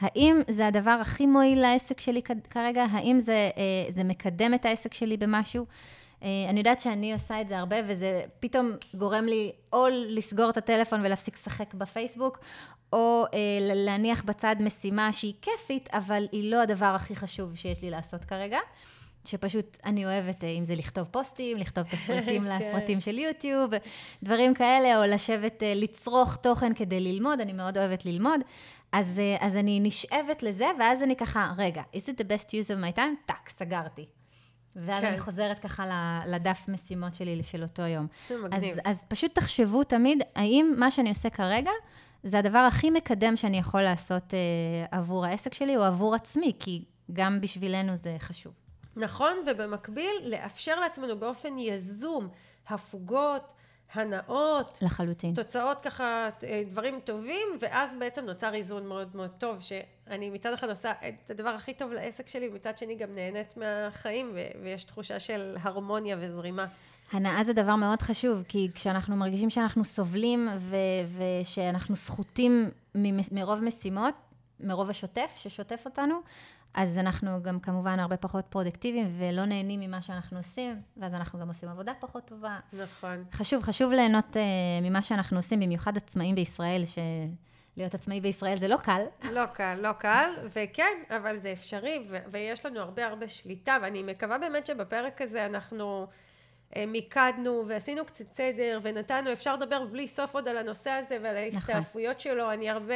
האם זה הדבר הכי מועיל לעסק שלי כרגע? האם זה, אה, זה מקדם את העסק שלי במשהו? אה, אני יודעת שאני עושה את זה הרבה, וזה פתאום גורם לי או לסגור את הטלפון ולהפסיק לשחק בפייסבוק, או ל- להניח בצד משימה שהיא כיפית, אבל היא לא הדבר הכי חשוב שיש לי לעשות כרגע. שפשוט אני אוהבת, אה, אם זה לכתוב פוסטים, לכתוב תסריטים כן. לסרטים של יוטיוב, דברים כאלה, או לשבת, אה, לצרוך תוכן כדי ללמוד, אני מאוד אוהבת ללמוד. אז, אה, אז אני נשאבת לזה, ואז אני ככה, רגע, is it the best use of my time? טאק, סגרתי. ואז כן. אני חוזרת ככה לדף משימות שלי של אותו יום. זה מגניב. אז, אז פשוט תחשבו תמיד, האם מה שאני עושה כרגע, זה הדבר הכי מקדם שאני יכול לעשות אה, עבור העסק שלי, או עבור עצמי, כי גם בשבילנו זה חשוב. נכון, ובמקביל, לאפשר לעצמנו באופן יזום הפוגות, הנאות, לחלוטין. תוצאות ככה, אה, דברים טובים, ואז בעצם נוצר איזון מאוד מאוד טוב, שאני מצד אחד עושה את הדבר הכי טוב לעסק שלי, ומצד שני גם נהנית מהחיים, ו- ויש תחושה של הרמוניה וזרימה. הנאה זה דבר מאוד חשוב, כי כשאנחנו מרגישים שאנחנו סובלים ו- ושאנחנו סחוטים מרוב משימות, מרוב השוטף ששוטף אותנו, אז אנחנו גם כמובן הרבה פחות פרודקטיביים ולא נהנים ממה שאנחנו עושים, ואז אנחנו גם עושים עבודה פחות טובה. נכון. חשוב, חשוב ליהנות uh, ממה שאנחנו עושים, במיוחד עצמאים בישראל, שלהיות עצמאי בישראל זה לא קל. לא קל, לא קל, וכן, אבל זה אפשרי, ו- ויש לנו הרבה הרבה שליטה, ואני מקווה באמת שבפרק הזה אנחנו אה, מיקדנו ועשינו קצת סדר, ונתנו, אפשר לדבר בלי סוף עוד על הנושא הזה ועל ההסתעפויות שלו, אני הרבה,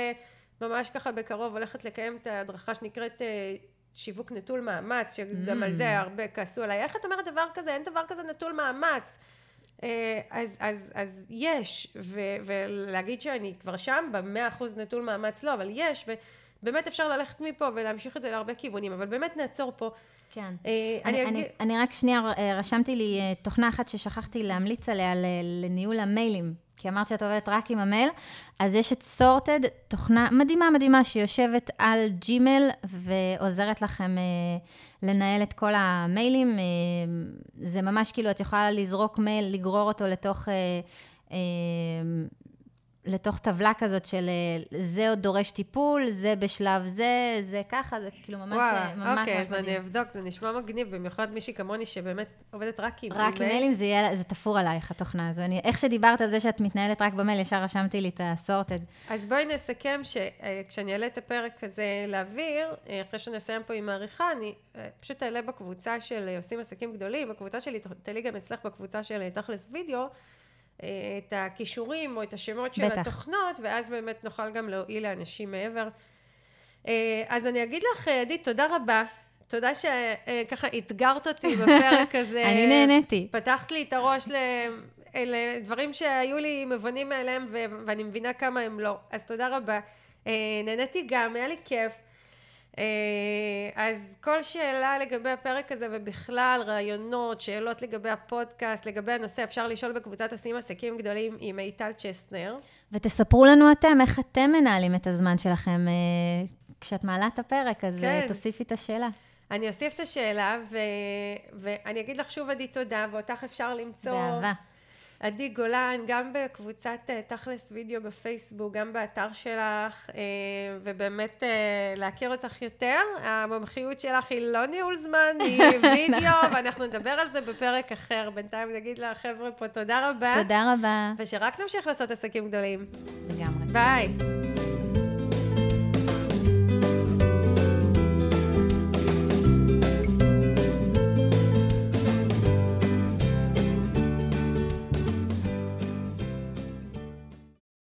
ממש ככה בקרוב הולכת לקיים את ההדרכה שנקראת אה, שיווק נטול מאמץ, שגם Mm. על זה הרבה כעסו עליי, איך את אומרת דבר כזה, אין דבר כזה נטול מאמץ. אה, אז, אז, אז יש, ו, ולהגיד שאני כבר שם, במאה אחוז נטול מאמץ לא, אבל יש, ובאמת אפשר ללכת מפה ולהמשיך את זה להרבה כיוונים, אבל באמת נעצור פה. כן. אה, אני, אני אני, אני רק שנייה, רשמתי לי תוכנה אחת ששכחתי להמליץ עליה לניהול המיילים, כי אמרת שאת עובדת רק עם המייל, אז יש את סורטד, תוכנה מדהימה מדהימה שיושבת על ג'ימל ועוזרת לכם אה, לנהל את כל המיילים. אה, זה ממש כאילו, את יכולה לזרוק מייל, לגרור אותו לתוך... אה, אה, לתוך טבלה כזאת של אה, זה עוד דורש טיפול, זה בשלב זה, זה ככה, זה כאילו ממש, וואו, ממש אוקיי, אז אני. אבדוק, זה נשמע מגניב, במיוחד מישהי כמוני שבאמת עובדת רק עם רק עם מיילים זה יהיה, זה תפור עלייך, התוכנה הזו. אני, איך שדיברת על זה שאת מתנהלת רק במייל, ישר רשמתי לי את הסורטד. אז בואי נסכם שכשאני אעלה את הפרק הזה לאוויר, אה, אחרי שנסיים פה עם העריכה, אני אה, פשוט אעלה בקבוצה של אה, עושים עסקים גדולים, בקבוצה שלי, תעלי גם אצלך בקבוצה של אה, תכלס וידאו, אה, את הכישורים או את השמות של בטח. התוכנות, ואז באמת נוכל גם להועיל לאנשים מעבר. אה, אז אני אגיד לך, אה, עדית, תודה רבה. תודה שככה אתגרת אותי בפרק הזה. אני נהניתי. פתחת לי את הראש ל... אלה דברים שהיו לי מבונים מאליהם ו... ואני מבינה כמה הם לא. אז תודה רבה. אה, נהניתי גם, היה לי כיף. אה, אז כל שאלה לגבי הפרק הזה ובכלל, רעיונות, שאלות לגבי הפודקאסט, לגבי הנושא, אפשר לשאול בקבוצת עושים עסקים גדולים עם מיטל צ'סנר. ותספרו לנו אתם, איך אתם מנהלים את הזמן שלכם אה, כשאת מעלה את הפרק, אז כן. כן. תוסיפי את השאלה. אני אוסיף את השאלה, ו... ואני אגיד לך שוב, עדי, תודה, ואותך אפשר למצוא... באהבה. עדי גולן, גם בקבוצת אה, תכלס וידאו בפייסבוק, גם באתר שלך, אה, ובאמת אה, להכיר אותך יותר. המומחיות שלך היא לא ניהול זמן, היא וידאו, ואנחנו נדבר על זה בפרק אחר. בינתיים נגיד לחבר'ה פה תודה רבה. תודה רבה. ושרק נמשיך לעשות עסקים גדולים. לגמרי. ביי.